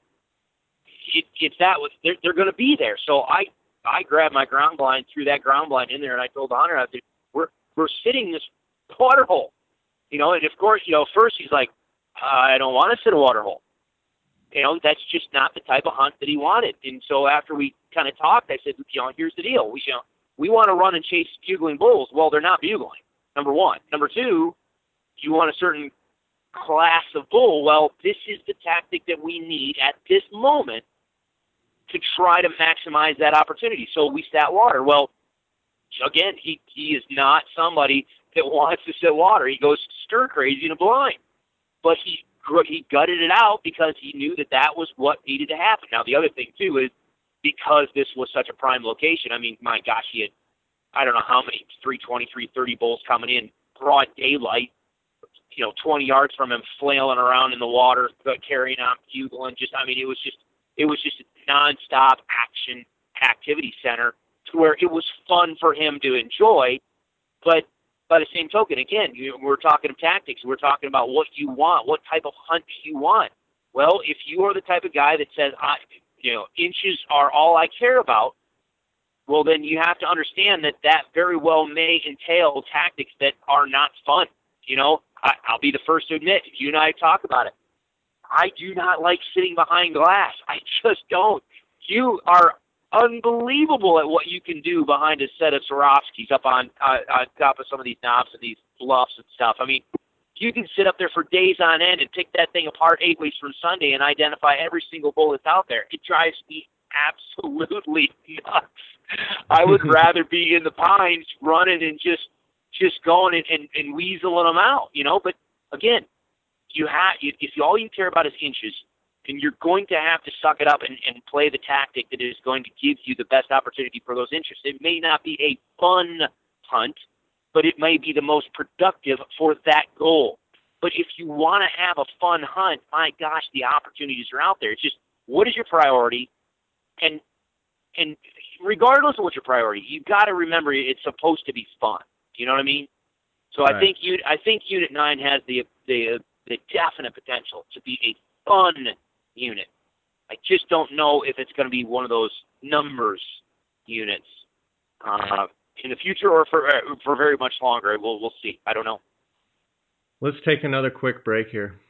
Speaker 2: It, it's that was they're, they're going to be there. So I I grabbed my ground blind, threw that ground blind in there, and I told the hunter, I said, we're we're sitting this water hole, you know. And of course, you know, first he's like, I don't want to sit a water hole. You know, that's just not the type of hunt that he wanted. And so after we kind of talked, I said, you know, here's the deal. We you know we want to run and chase bugling bulls. Well, they're not bugling. Number one. Number two, you want a certain class of bull. Well, this is the tactic that we need at this moment to try to maximize that opportunity. So we sat water. Well, again, he he is not somebody that wants to sit water. He goes stir crazy in a blind, but he he gutted it out because he knew that that was what needed to happen. Now the other thing too is because this was such a prime location. I mean, my gosh, he had I don't know how many 320, 330 bulls coming in broad daylight, you know, 20 yards from him, flailing around in the water, carrying on bugling. Just, I mean, it was just, it was just a nonstop action activity center to where it was fun for him to enjoy. But by the same token, again, you, we're talking of tactics. We're talking about what you want. What type of hunt you want? Well, if you are the type of guy that says, I, you know, inches are all I care about, well, then you have to understand that that very well may entail tactics that are not fun. You know, I, I'll be the first to admit, you and I talk about it. I do not like sitting behind glass. I just don't. You are unbelievable at what you can do behind a set of Swarovskis up on uh, on top of some of these knobs and these bluffs and stuff. I mean, you can sit up there for days on end and pick that thing apart eight weeks from Sunday and identify every single bull that's out there. It drives me absolutely nuts. I would rather be in the pines running and just just going and, and, and weaseling them out, you know. But again, you have if you, all you care about is inches, then you're going to have to suck it up and, and play the tactic that is going to give you the best opportunity for those interests. It may not be a fun hunt, but it may be the most productive for that goal. But if you want to have a fun hunt, my gosh, the opportunities are out there. It's just what is your priority, and and regardless of what your priority, you've got to remember it's supposed to be fun. You know what I mean? So right. I think you I think Unit Nine has the the the definite potential to be a fun unit. I just don't know if it's going to be one of those numbers units uh, in the future or for uh, for very much longer. We'll we'll see. I don't know.
Speaker 1: Let's take another quick break here.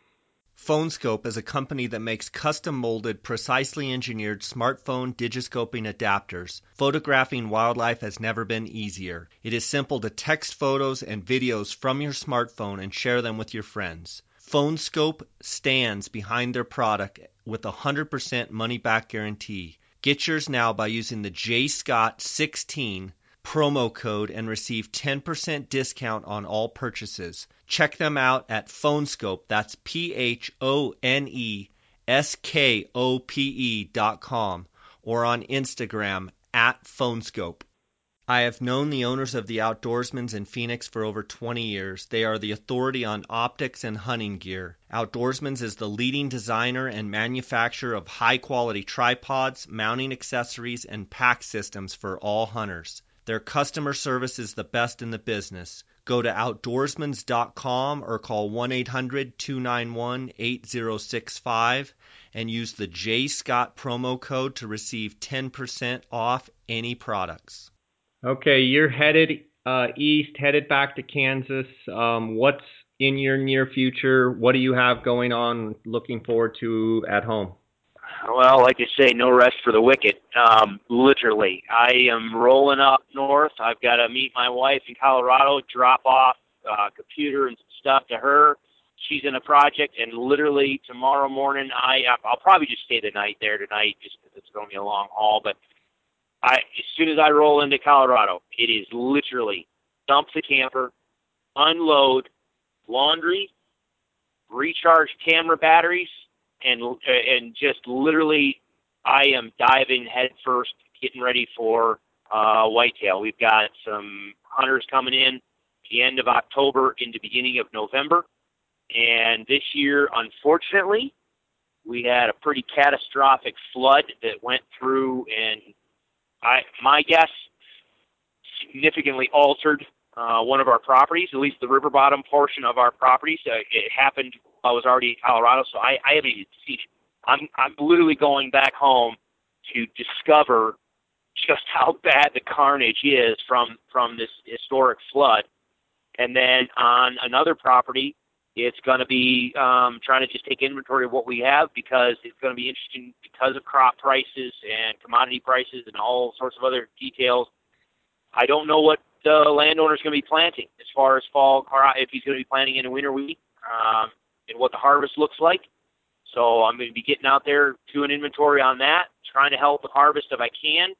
Speaker 1: Phone Skope is a company that makes custom molded, precisely engineered smartphone digiscoping adapters. Photographing wildlife has never been easier. It is simple to text photos and videos from your smartphone and share them with your friends. Phone Skope stands behind their product with a 100% money back guarantee. Get yours now by using the JScott16 promo code and receive 10% discount on all purchases. Check them out at Phone Skope. That's P H O N E S K O P E dot com or on Instagram at Phone Skope. I have known the owners of the Outdoorsmans in Phoenix for over 20 years. They are the authority on optics and hunting gear. Outdoorsmans is the leading designer and manufacturer of high quality tripods, mounting accessories, and pack systems for all hunters. Their customer service is the best in the business. Go to outdoorsmans.com or call 1 800 291 8065 and use the J Scott promo code to receive 10% off any products.
Speaker 5: Okay, you're headed uh, east, headed back to Kansas. Um, what's in your near future? What do you have going on looking forward to at home?
Speaker 2: Well, like you say, no rest for the wicked. Um, literally, I am rolling up north. I've got to meet my wife in Colorado, drop off uh, computer and stuff to her. She's in a project, and literally tomorrow morning, I I'll probably just stay the night there tonight, just because it's going to be a long haul. But I, as soon as I roll into Colorado, it is literally dump the camper, unload, laundry, recharge camera batteries, and and just literally, I am diving headfirst, getting ready for uh, whitetail. We've got some hunters coming in the end of October into beginning of November, and this year, unfortunately, we had a pretty catastrophic flood that went through, and I my guess significantly altered uh, one of our properties, at least the river bottom portion of our properties. Uh, it happened I was already in Colorado, so I, I haven't even seen it. I'm I'm literally going back home to discover just how bad the carnage is from from this historic flood. And then on another property, it's going to be um, trying to just take inventory of what we have because it's going to be interesting because of crop prices and commodity prices and all sorts of other details. I don't know what the landowner is going to be planting as far as fall, if he's going to be planting in a winter wheat. Um, and what the harvest looks like. So I'm going to be getting out there doing inventory on that, trying to help the harvest if I can,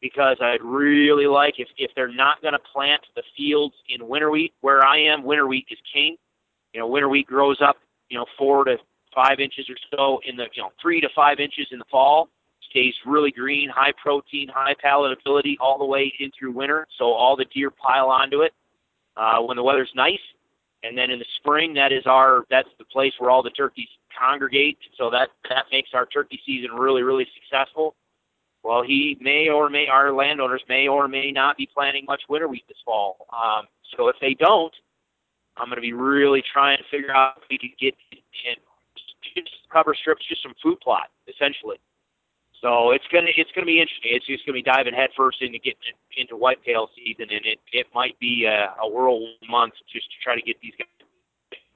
Speaker 2: because I'd really like if if they're not going to plant the fields in winter wheat where I am, winter wheat is king. You know, winter wheat grows up, you know, four to five inches or so in the, you know, three to five inches in the fall, stays really green, high protein, high palatability all the way in through winter. So all the deer pile onto it. Uh, when the weather's nice, and then in the spring, that is our that's the place where all the turkeys congregate. So that that makes our turkey season really really successful. Well, he may or may our landowners may or may not be planting much winter wheat this fall. Um, so if they don't, I'm going to be really trying to figure out if we could get in just cover strips, just some food plot, essentially. So it's gonna it's gonna be interesting. It's just gonna be diving headfirst into getting into whitetail season, and it it might be a, a whirlwind month just to try to get these guys